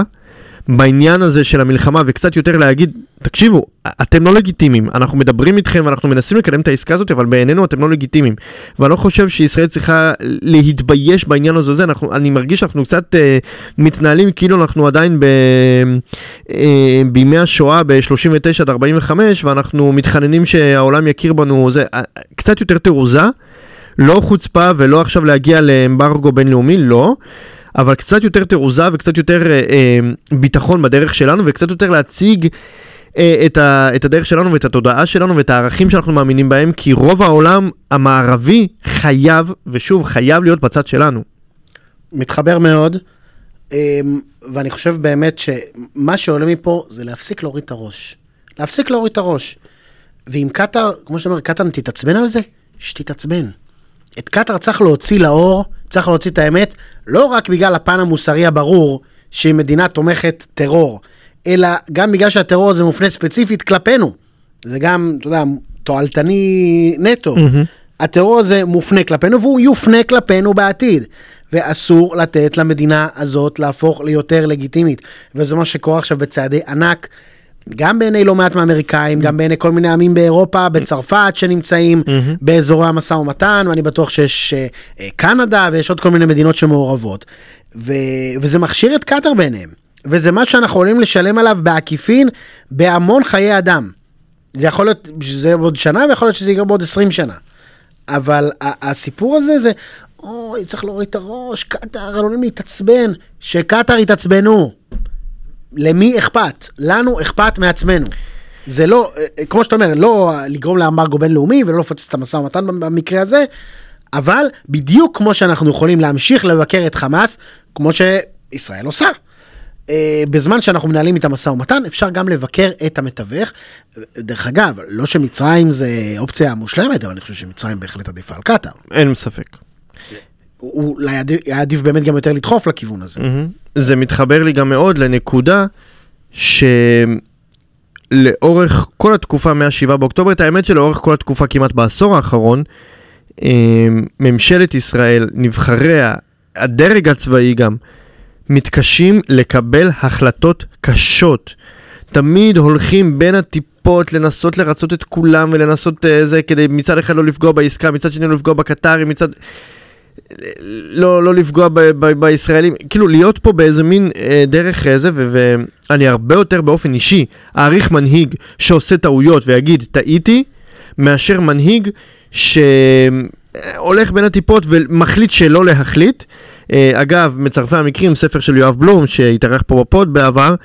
בעניין הזה של המלחמה וקצת יותר להגיד, תקשיבו, אתם לא לגיטימיים, אנחנו מדברים איתכם ואנחנו מנסים לקדם את העסקה הזאת, אבל בעינינו אתם לא לגיטימיים. ואני לא חושב שישראל צריכה להתבייש בעניין הזה, אנחנו, אני מרגיש שאנחנו קצת אה, מתנהלים כאילו אנחנו עדיין ב, אה, בימי השואה ב-39 עד 45, ואנחנו מתחננים שהעולם יכיר בנו, זה אה, קצת יותר תעוזה. לא חוצפה ולא עכשיו להגיע לאמברגו בינלאומי, לא. אבל קצת יותר תעוזה וקצת יותר אה, אה, ביטחון בדרך שלנו וקצת יותר להציג את, ה, את הדרך שלנו ואת התודעה שלנו ואת הערכים שאנחנו מאמינים בהם, כי רוב העולם המערבי חייב, ושוב, חייב להיות בצד שלנו. מתחבר מאוד, אה, ואני חושב באמת שמה שעולה מפה זה להפסיק להוריד את הראש. להפסיק להוריד את הראש. ואם קטאר, כמו שאתה אומר, קטאר תתעצבן על זה, שתתעצבן. את קטאר צריך להוציא לאור, צריך להוציא את האמת, לא רק בגלל הפן המוסרי הברור שהיא מדינה תומכת טרור, אלא גם בגלל שהטרור הזה מופנה ספציפית כלפינו. זה גם, אתה יודע, תועלתני נטו. Mm-hmm. הטרור הזה מופנה כלפינו והוא יופנה כלפינו בעתיד. ואסור לתת למדינה הזאת להפוך ליותר לגיטימית. וזה מה שקורה עכשיו בצעדי ענק. גם בעיני לא מעט מהאמריקאים, גם בעיני כל מיני עמים באירופה, בצרפת שנמצאים באזורי המשא ומתן, ואני בטוח שיש אה, קנדה ויש עוד כל מיני מדינות שמעורבות. ו- וזה מכשיר את קטאר בעיניהם. וזה מה שאנחנו יכולים לשלם עליו בעקיפין בהמון חיי אדם. זה יכול להיות שזה בעוד שנה ויכול להיות שזה יקרה בעוד 20 שנה. אבל הסיפור הזה זה, אוי, צריך להוריד את הראש, קטאר עלולים להתעצבן. שקטאר יתעצבנו. למי אכפת? לנו אכפת מעצמנו. זה לא, אה, כמו שאתה אומר, לא לגרום לאמברגו בינלאומי ולא לפוצץ את המשא ומתן במקרה הזה, אבל בדיוק כמו שאנחנו יכולים להמשיך לבקר את חמאס, כמו שישראל עושה. אה, בזמן שאנחנו מנהלים את המשא ומתן, אפשר גם לבקר את המתווך. דרך אגב, לא שמצרים זה אופציה מושלמת, אבל אני חושב שמצרים בהחלט עדיפה על קטאר. אין ספק. אולי היה עדיף באמת גם יותר לדחוף לכיוון הזה. זה מתחבר לי גם מאוד לנקודה שלאורך כל התקופה מ-7 באוקטובר, את האמת שלאורך כל התקופה כמעט בעשור האחרון, אה, ממשלת ישראל, נבחריה, הדרג הצבאי גם, מתקשים לקבל החלטות קשות. תמיד הולכים בין הטיפות לנסות לרצות את כולם ולנסות אה, זה כדי מצד אחד לא לפגוע בעסקה, מצד שני לא לפגוע בקטרים, מצד... לא, לא לפגוע ב, ב, בישראלים, כאילו להיות פה באיזה מין אה, דרך איזה, ו- ואני הרבה יותר באופן אישי אעריך מנהיג שעושה טעויות ויגיד טעיתי, מאשר מנהיג שהולך בין הטיפות ומחליט שלא להחליט. אה, אגב, מצרפי המקרים, ספר של יואב בלום שהתארח פה בפוד בעבר,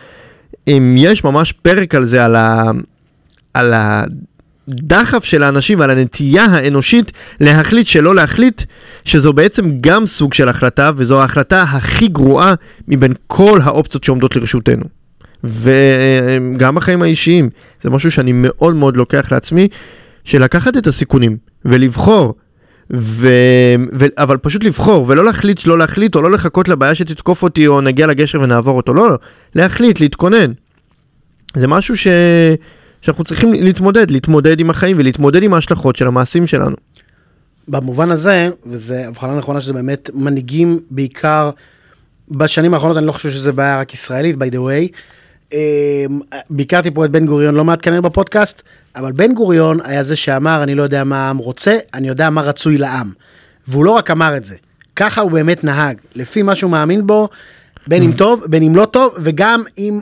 אם יש ממש פרק על זה, על, ה, על הדחף של האנשים ועל הנטייה האנושית להחליט שלא להחליט, שזו בעצם גם סוג של החלטה, וזו ההחלטה הכי גרועה מבין כל האופציות שעומדות לרשותנו. וגם החיים האישיים, זה משהו שאני מאוד מאוד לוקח לעצמי, שלקחת את הסיכונים ולבחור. ו... ו... אבל פשוט לבחור ולא להחליט שלא להחליט או לא לחכות לבעיה שתתקוף אותי או נגיע לגשר ונעבור אותו, לא, לא, להחליט, להתכונן. זה משהו ש... שאנחנו צריכים להתמודד, להתמודד עם החיים ולהתמודד עם ההשלכות של המעשים שלנו. במובן הזה, וזו הבחנה נכונה שזה באמת מנהיגים בעיקר בשנים האחרונות, אני לא חושב שזה בעיה רק ישראלית, by the way. ביקרתי פה את בן גוריון לא מעט כנראה בפודקאסט, אבל בן גוריון היה זה שאמר, אני לא יודע מה העם רוצה, אני יודע מה רצוי לעם. והוא לא רק אמר את זה, ככה הוא באמת נהג, לפי מה שהוא מאמין בו, בין אם טוב, בין אם לא טוב, וגם עם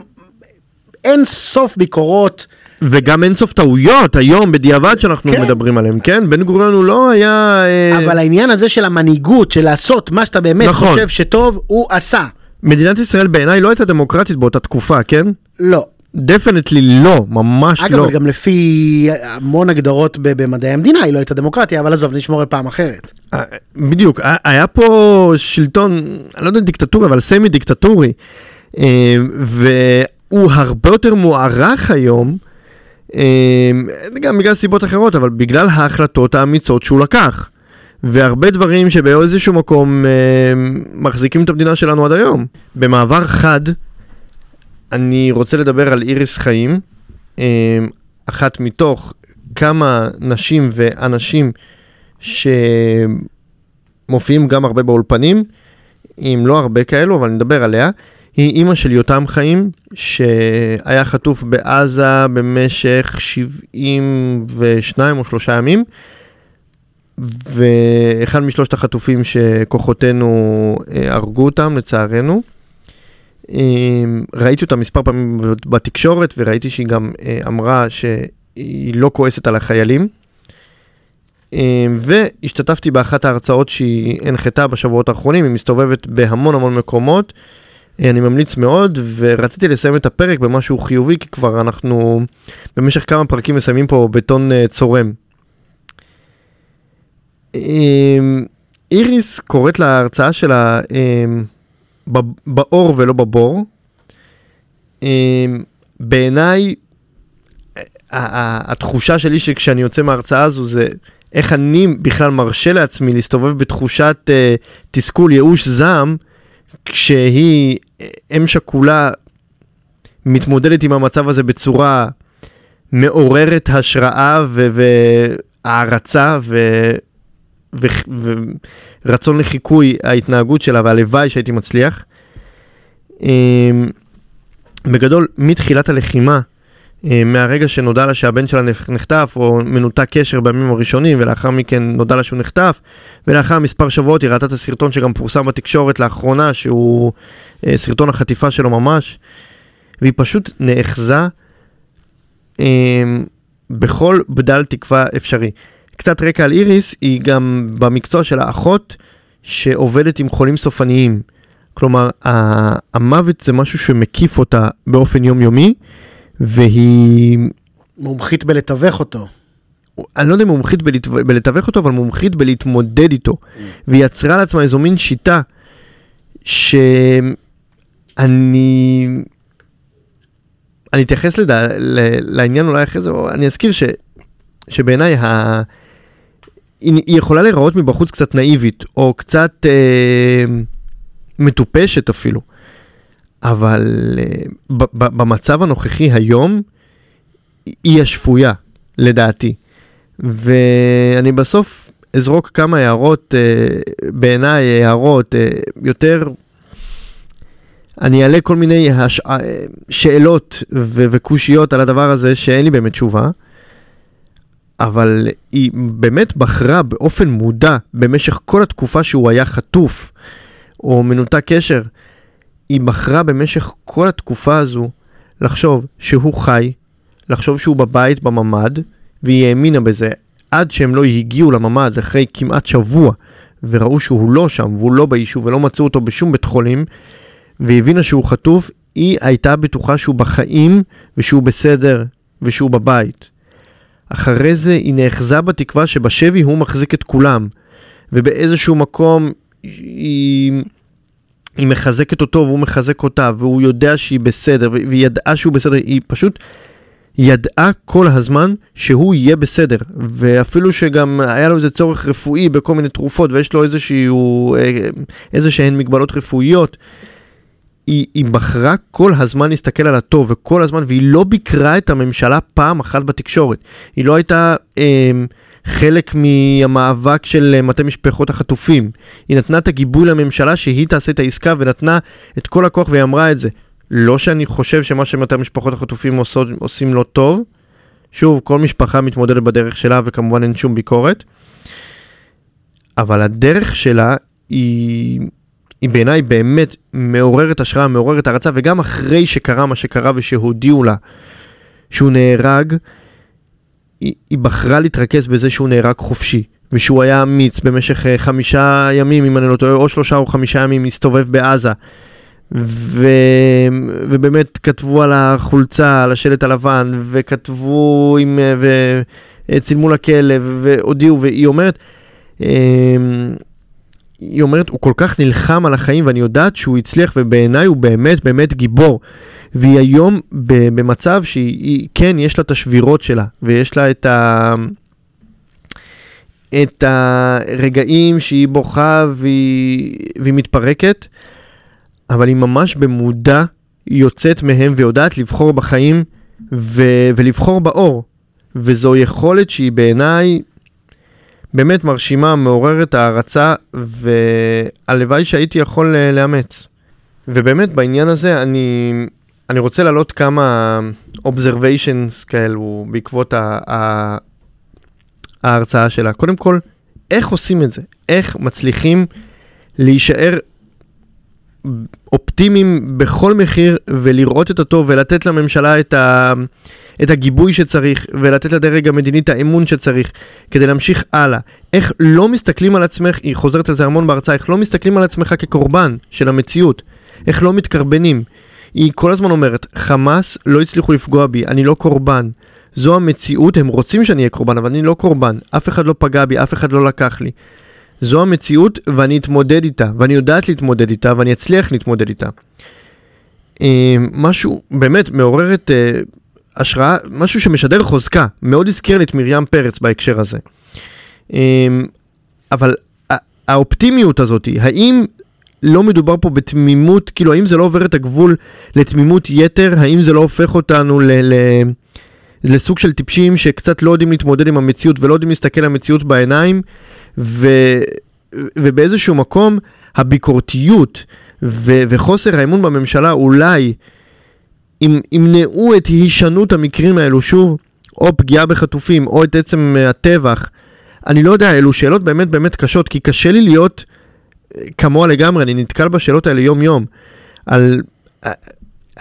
אין סוף ביקורות. וגם אין סוף טעויות היום בדיעבד שאנחנו כן. מדברים עליהם, כן? בן גוריון הוא לא היה... אה, אבל העניין הזה של המנהיגות, של לעשות מה שאתה באמת נכון. חושב שטוב, הוא עשה. מדינת ישראל בעיניי לא הייתה דמוקרטית באותה תקופה, כן? לא. definitely לא, ממש אגב, לא. אבל גם לפי המון הגדרות במדעי המדינה, היא לא הייתה דמוקרטיה, אבל עזוב, נשמור לפעם אחרת. אה, בדיוק, היה- היה פה שלטון, אני לא יודע דיקטטורי, אבל סמי דיקטטורי, אה, והוא הרבה יותר מוערך היום, אה, גם בגלל סיבות אחרות, אבל בגלל ההחלטות האמיצות שהוא לקח. והרבה דברים שבאיזשהו מקום אה, מחזיקים את המדינה שלנו עד היום. במעבר חד, אני רוצה לדבר על איריס חיים, אה, אחת מתוך כמה נשים ואנשים שמופיעים גם הרבה באולפנים, אם לא הרבה כאלו, אבל נדבר עליה. היא אימא של יותם חיים, שהיה חטוף בעזה במשך 72 או שלושה ימים, ואחד משלושת החטופים שכוחותינו אה, הרגו אותם, לצערנו. אה, ראיתי אותה מספר פעמים בתקשורת, וראיתי שהיא גם אה, אמרה שהיא לא כועסת על החיילים. אה, והשתתפתי באחת ההרצאות שהיא הנחתה בשבועות האחרונים, היא מסתובבת בהמון המון מקומות. אה, אני ממליץ מאוד, ורציתי לסיים את הפרק במשהו חיובי, כי כבר אנחנו במשך כמה פרקים מסיימים פה בטון אה, צורם. אה, איריס קוראת להרצאה שלה באור ולא בבור. אה, בעיניי, התחושה שלי שכשאני יוצא מההרצאה הזו זה איך אני בכלל מרשה לעצמי להסתובב בתחושת אה, תסכול, ייאוש, זעם, כשהיא אם שכולה מתמודדת עם המצב הזה בצורה מעוררת השראה והערצה ו- ורצון לחיקוי ההתנהגות שלה, והלוואי שהייתי מצליח. אמ, בגדול, מתחילת הלחימה, אה, מהרגע שנודע לה שהבן שלה נחטף, או מנותק קשר בימים הראשונים, ולאחר מכן נודע לה שהוא נחטף, ולאחר מספר שבועות היא ראתה את הסרטון שגם פורסם בתקשורת לאחרונה, שהוא אה, סרטון החטיפה שלו ממש, והיא פשוט נאחזה אה, בכל בדל תקווה אפשרי. קצת רקע על איריס, היא גם במקצוע של האחות שעובדת עם חולים סופניים. כלומר, המוות זה משהו שמקיף אותה באופן יומיומי, והיא... מומחית בלתווך אותו. אני לא יודע אם מומחית בלתו... בלתווך אותו, אבל מומחית בלהתמודד איתו. Mm. והיא יצרה לעצמה איזו מין שיטה שאני... אני אתייחס לדע... לעניין אולי אחרי זה, אני אזכיר ש... שבעיניי ה... היא, יכולה להיראות מבחוץ קצת נאיבית, או קצת אה, מטופשת אפילו. אבל uh, במצב הנוכחי היום, היא השפויה, לדעתי. ואני בסוף אזרוק כמה הערות, uh, בעיניי הערות uh, יותר... אני אעלה כל מיני הש... שאלות ו- וקושיות על הדבר הזה שאין לי באמת תשובה, אבל היא באמת בחרה באופן מודע במשך כל התקופה שהוא היה חטוף או מנותק קשר, היא בחרה במשך כל התקופה הזו לחשוב שהוא חי, לחשוב שהוא בבית בממ"ד, והיא האמינה בזה עד שהם לא הגיעו לממ"ד אחרי כמעט שבוע וראו שהוא לא שם והוא לא ביישוב ולא מצאו אותו בשום בית חולים והבינה שהוא חטוף, היא הייתה בטוחה שהוא בחיים ושהוא בסדר ושהוא בבית. אחרי זה היא נאחזה בתקווה שבשבי הוא מחזיק את כולם ובאיזשהו מקום היא... היא מחזקת אותו והוא מחזק אותה, והוא יודע שהיא בסדר, והיא ידעה שהוא בסדר, היא פשוט ידעה כל הזמן שהוא יהיה בסדר, ואפילו שגם היה לו איזה צורך רפואי בכל מיני תרופות, ויש לו איזשהו, אה, איזה שהן מגבלות רפואיות, היא, היא בחרה כל הזמן להסתכל על הטוב, וכל הזמן, והיא לא ביקרה את הממשלה פעם אחת בתקשורת. היא לא הייתה... אה, חלק מהמאבק של אה, מטה משפחות החטופים. היא נתנה את הגיבוי לממשלה שהיא תעשה את העסקה ונתנה את כל הכוח והיא אמרה את זה. לא שאני חושב שמה שמטה משפחות החטופים עושות, עושים לא טוב. שוב, כל משפחה מתמודדת בדרך שלה וכמובן אין שום ביקורת. אבל הדרך שלה היא, היא בעיניי באמת מעוררת השראה, מעוררת הערצה, וגם אחרי שקרה מה שקרה ושהודיעו לה שהוא נהרג, היא, היא בחרה להתרכז בזה שהוא נהרג חופשי, ושהוא היה אמיץ במשך uh, חמישה ימים, אם אני לא טועה, או שלושה או חמישה ימים, הסתובב בעזה. ו... ובאמת כתבו על החולצה, על השלט הלבן, וכתבו עם... אה, וצילמו לכלב, והודיעו, והיא אומרת, אמ, היא אומרת, הוא כל כך נלחם על החיים, ואני יודעת שהוא הצליח, ובעיניי הוא באמת באמת גיבור. והיא היום במצב שהיא, כן, יש לה את השבירות שלה, ויש לה את ה... את הרגעים שהיא בוכה והיא, והיא מתפרקת, אבל היא ממש במודע יוצאת מהם ויודעת לבחור בחיים ו, ולבחור באור. וזו יכולת שהיא בעיניי באמת מרשימה, מעוררת הערצה, והלוואי שהייתי יכול לאמץ. ובאמת בעניין הזה אני אני רוצה להעלות כמה observations כאלו בעקבות ההרצאה שלה. קודם כל, איך עושים את זה? איך מצליחים להישאר אופטימיים בכל מחיר ולראות את הטוב ולתת לממשלה את, ה, את הגיבוי שצריך ולתת לדרג המדיני את האמון שצריך כדי להמשיך הלאה. איך לא מסתכלים על עצמך, היא חוזרת על זה המון בהרצאה, איך לא מסתכלים על עצמך כקורבן של המציאות, איך לא מתקרבנים. היא כל הזמן אומרת, חמאס לא הצליחו לפגוע בי, אני לא קורבן. זו המציאות, הם רוצים שאני אהיה קורבן, אבל אני לא קורבן. אף אחד לא פגע בי, אף אחד לא לקח לי. זו המציאות ואני אתמודד איתה, ואני יודעת להתמודד איתה, ואני אצליח להתמודד איתה. אה, משהו באמת מעורר את אה, השראה, משהו שמשדר חוזקה, מאוד הזכיר לי את מרים פרץ בהקשר הזה. אה, אבל האופטימיות הזאת, האם לא מדובר פה בתמימות, כאילו האם זה לא עובר את הגבול לתמימות יתר? האם זה לא הופך אותנו ל... ל... לסוג של טיפשים שקצת לא יודעים להתמודד עם המציאות ולא יודעים להסתכל על המציאות בעיניים ו, ובאיזשהו מקום הביקורתיות ו, וחוסר האמון בממשלה אולי ימנעו את הישנות המקרים האלו שוב, או פגיעה בחטופים, או את עצם הטבח. אני לא יודע, אלו שאלות באמת באמת קשות, כי קשה לי להיות אה, כמוה לגמרי, אני נתקל בשאלות האלה יום יום. על אה,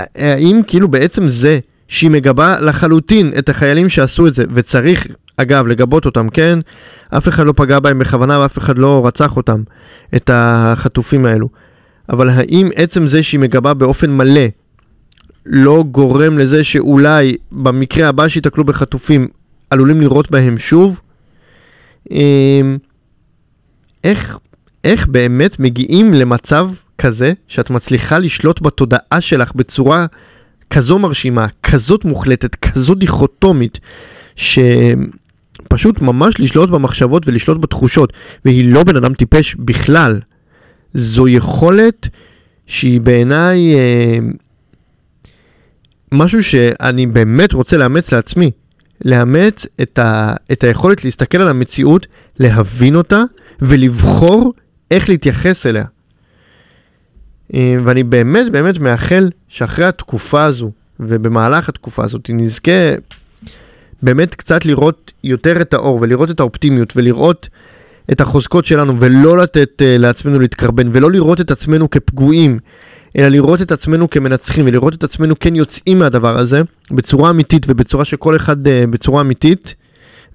אה, האם כאילו בעצם זה שהיא מגבה לחלוטין את החיילים שעשו את זה, וצריך, אגב, לגבות אותם, כן? אף אחד לא פגע בהם בכוונה ואף אחד לא רצח אותם, את החטופים האלו. אבל האם עצם זה שהיא מגבה באופן מלא לא גורם לזה שאולי במקרה הבא שיתקלו בחטופים עלולים לראות בהם שוב? אמ, איך, איך באמת מגיעים למצב כזה שאת מצליחה לשלוט בתודעה שלך בצורה כזו מרשימה, כזאת מוחלטת, כזאת דיכוטומית, שפשוט ממש לשלוט במחשבות ולשלוט בתחושות, והיא לא בן אדם טיפש בכלל. זו יכולת שהיא בעיניי אה, משהו שאני באמת רוצה לאמץ לעצמי. לאמץ את, ה, את היכולת להסתכל על המציאות, להבין אותה ולבחור איך להתייחס אליה. אה, ואני באמת באמת מאחל שאחרי התקופה הזו ובמהלך התקופה הזאת נזכה באמת קצת לראות יותר את האור ולראות את האופטימיות ולראות את החוזקות שלנו ולא לתת uh, לעצמנו להתקרבן ולא לראות את עצמנו כפגועים אלא לראות את עצמנו כמנצחים ולראות את עצמנו כן יוצאים מהדבר הזה בצורה אמיתית ובצורה שכל אחד uh, בצורה אמיתית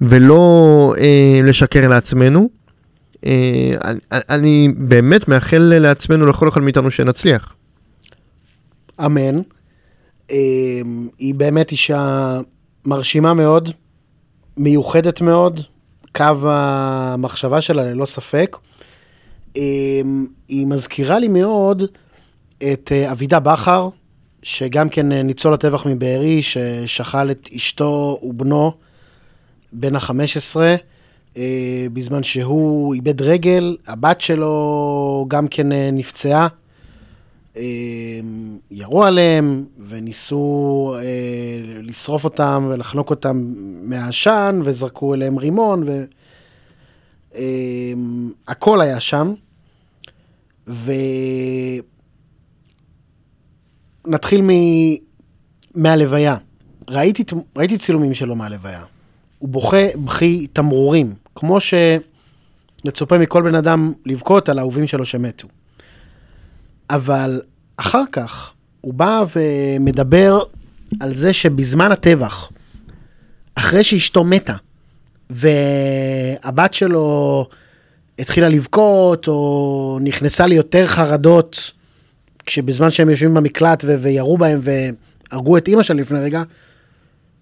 ולא uh, לשקר לעצמנו. Uh, אני, אני באמת מאחל לעצמנו לכל אחד מאיתנו שנצליח. אמן. Uh, היא באמת אישה מרשימה מאוד, מיוחדת מאוד, קו המחשבה שלה ללא ספק. Uh, היא מזכירה לי מאוד את אה, אבידה בכר, שגם כן אה, ניצול הטבח מבארי, ששכל את אשתו ובנו בן ה-15, אה, בזמן שהוא איבד רגל, הבת שלו גם כן נפצעה. ירו עליהם וניסו לשרוף אותם ולחנוק אותם מהעשן וזרקו אליהם רימון והכל היה שם. ו... נתחיל מ... מהלוויה. ראיתי, ראיתי צילומים שלו מהלוויה. הוא בוכה בכי תמרורים, כמו שמצופה מכל בן אדם לבכות על האהובים שלו שמתו. אבל אחר כך הוא בא ומדבר על זה שבזמן הטבח, אחרי שאשתו מתה, והבת שלו התחילה לבכות, או נכנסה ליותר חרדות, כשבזמן שהם יושבים במקלט ו- וירו בהם והרגו את אימא שלה לפני רגע,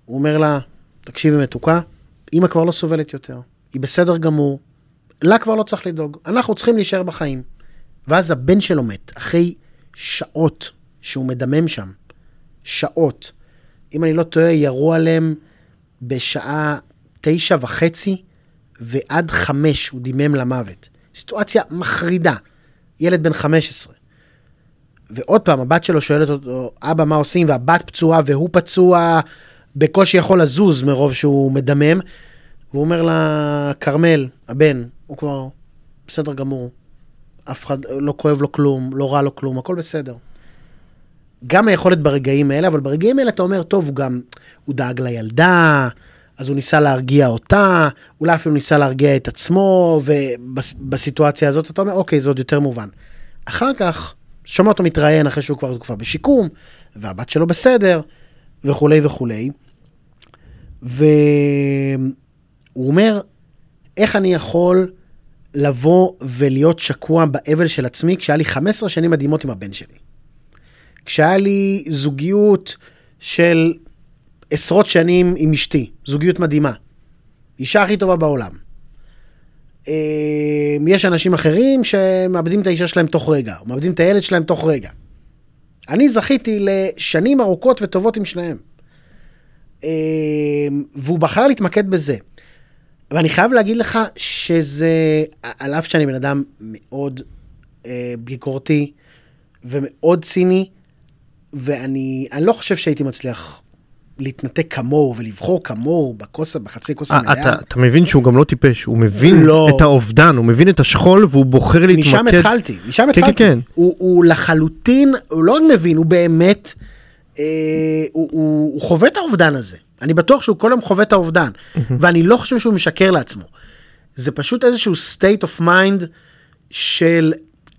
הוא אומר לה, תקשיבי מתוקה, אימא כבר לא סובלת יותר, היא בסדר גמור, לה כבר לא צריך לדאוג, אנחנו צריכים להישאר בחיים. ואז הבן שלו מת, אחרי שעות שהוא מדמם שם, שעות. אם אני לא טועה, ירו עליהם בשעה תשע וחצי, ועד חמש הוא דימם למוות. סיטואציה מחרידה. ילד בן 15. ועוד פעם, הבת שלו שואלת אותו, אבא, מה עושים? והבת פצועה והוא פצוע, בקושי יכול לזוז מרוב שהוא מדמם. והוא אומר לה, כרמל, הבן, הוא כבר בסדר גמור. אף אחד לא כואב לו כלום, לא רע לו כלום, הכל בסדר. גם היכולת ברגעים האלה, אבל ברגעים האלה אתה אומר, טוב, הוא גם, הוא דאג לילדה, אז הוא ניסה להרגיע אותה, אולי אפילו ניסה להרגיע את עצמו, ובסיטואציה הזאת אתה אומר, אוקיי, זה עוד יותר מובן. אחר כך, שומע אותו מתראיין אחרי שהוא כבר, כבר בשיקום, והבת שלו בסדר, וכולי וכולי. והוא אומר, איך אני יכול לבוא ולהיות שקוע באבל של עצמי כשהיה לי 15 שנים מדהימות עם הבן שלי. כשהיה לי זוגיות של עשרות שנים עם אשתי, זוגיות מדהימה. אישה הכי טובה בעולם. אה, יש אנשים אחרים שמאבדים את האישה שלהם תוך רגע, או מאבדים את הילד שלהם תוך רגע. אני זכיתי לשנים ארוכות וטובות עם שניהם. אה, והוא בחר להתמקד בזה. ואני חייב להגיד לך שזה, על אף שאני בן אדם מאוד אה, ביקורתי ומאוד ציני, ואני לא חושב שהייתי מצליח להתנתק כמוהו ולבחור כמוהו בכוס, בחצי כוס אה, המלאה. אתה, אתה מבין שהוא גם לא טיפש, הוא מבין לא. את האובדן, הוא מבין את השכול והוא בוחר להתמקד. משם התחלתי, משם כן, התחלתי. כן. הוא, הוא לחלוטין, הוא לא רק מבין, הוא באמת, אה, הוא, הוא, הוא חווה את האובדן הזה. אני בטוח שהוא כל יום חווה את האובדן, ואני לא חושב שהוא משקר לעצמו. זה פשוט איזשהו state of mind של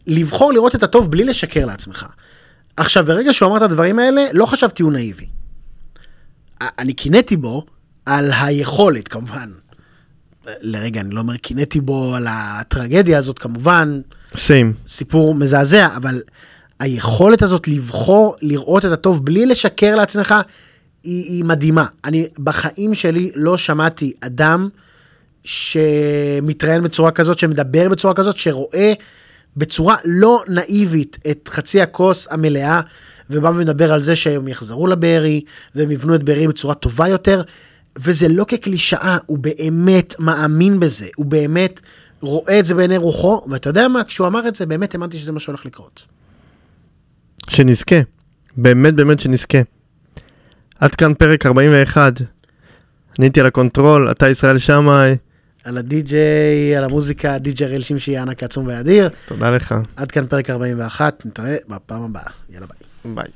לבחור לראות את הטוב בלי לשקר לעצמך. עכשיו, ברגע שהוא אמר את הדברים האלה, לא חשבתי הוא נאיבי. אני קינאתי בו על היכולת, כמובן. לרגע, אני לא אומר קינאתי בו על הטרגדיה הזאת, כמובן, סיים. סיפור מזעזע, אבל היכולת הזאת לבחור לראות את הטוב בלי לשקר לעצמך, היא, היא מדהימה. אני בחיים שלי לא שמעתי אדם שמתראיין בצורה כזאת, שמדבר בצורה כזאת, שרואה בצורה לא נאיבית את חצי הכוס המלאה, ובא ומדבר על זה שהם יחזרו לבארי, והם יבנו את בארי בצורה טובה יותר, וזה לא כקלישאה, הוא באמת מאמין בזה, הוא באמת רואה את זה בעיני רוחו, ואתה יודע מה, כשהוא אמר את זה, באמת האמנתי שזה מה שהולך לקרות. שנזכה. באמת באמת שנזכה. עד כאן פרק 41. אני הייתי על ה control, אתה ישראל שמאי, על הדי-ג'יי, על המוזיקה, די-ג'יי אריאל שמשי ענק עצום ואדיר. תודה לך. עד כאן פרק 41, נתראה בפעם הבאה. יאללה ביי. ביי.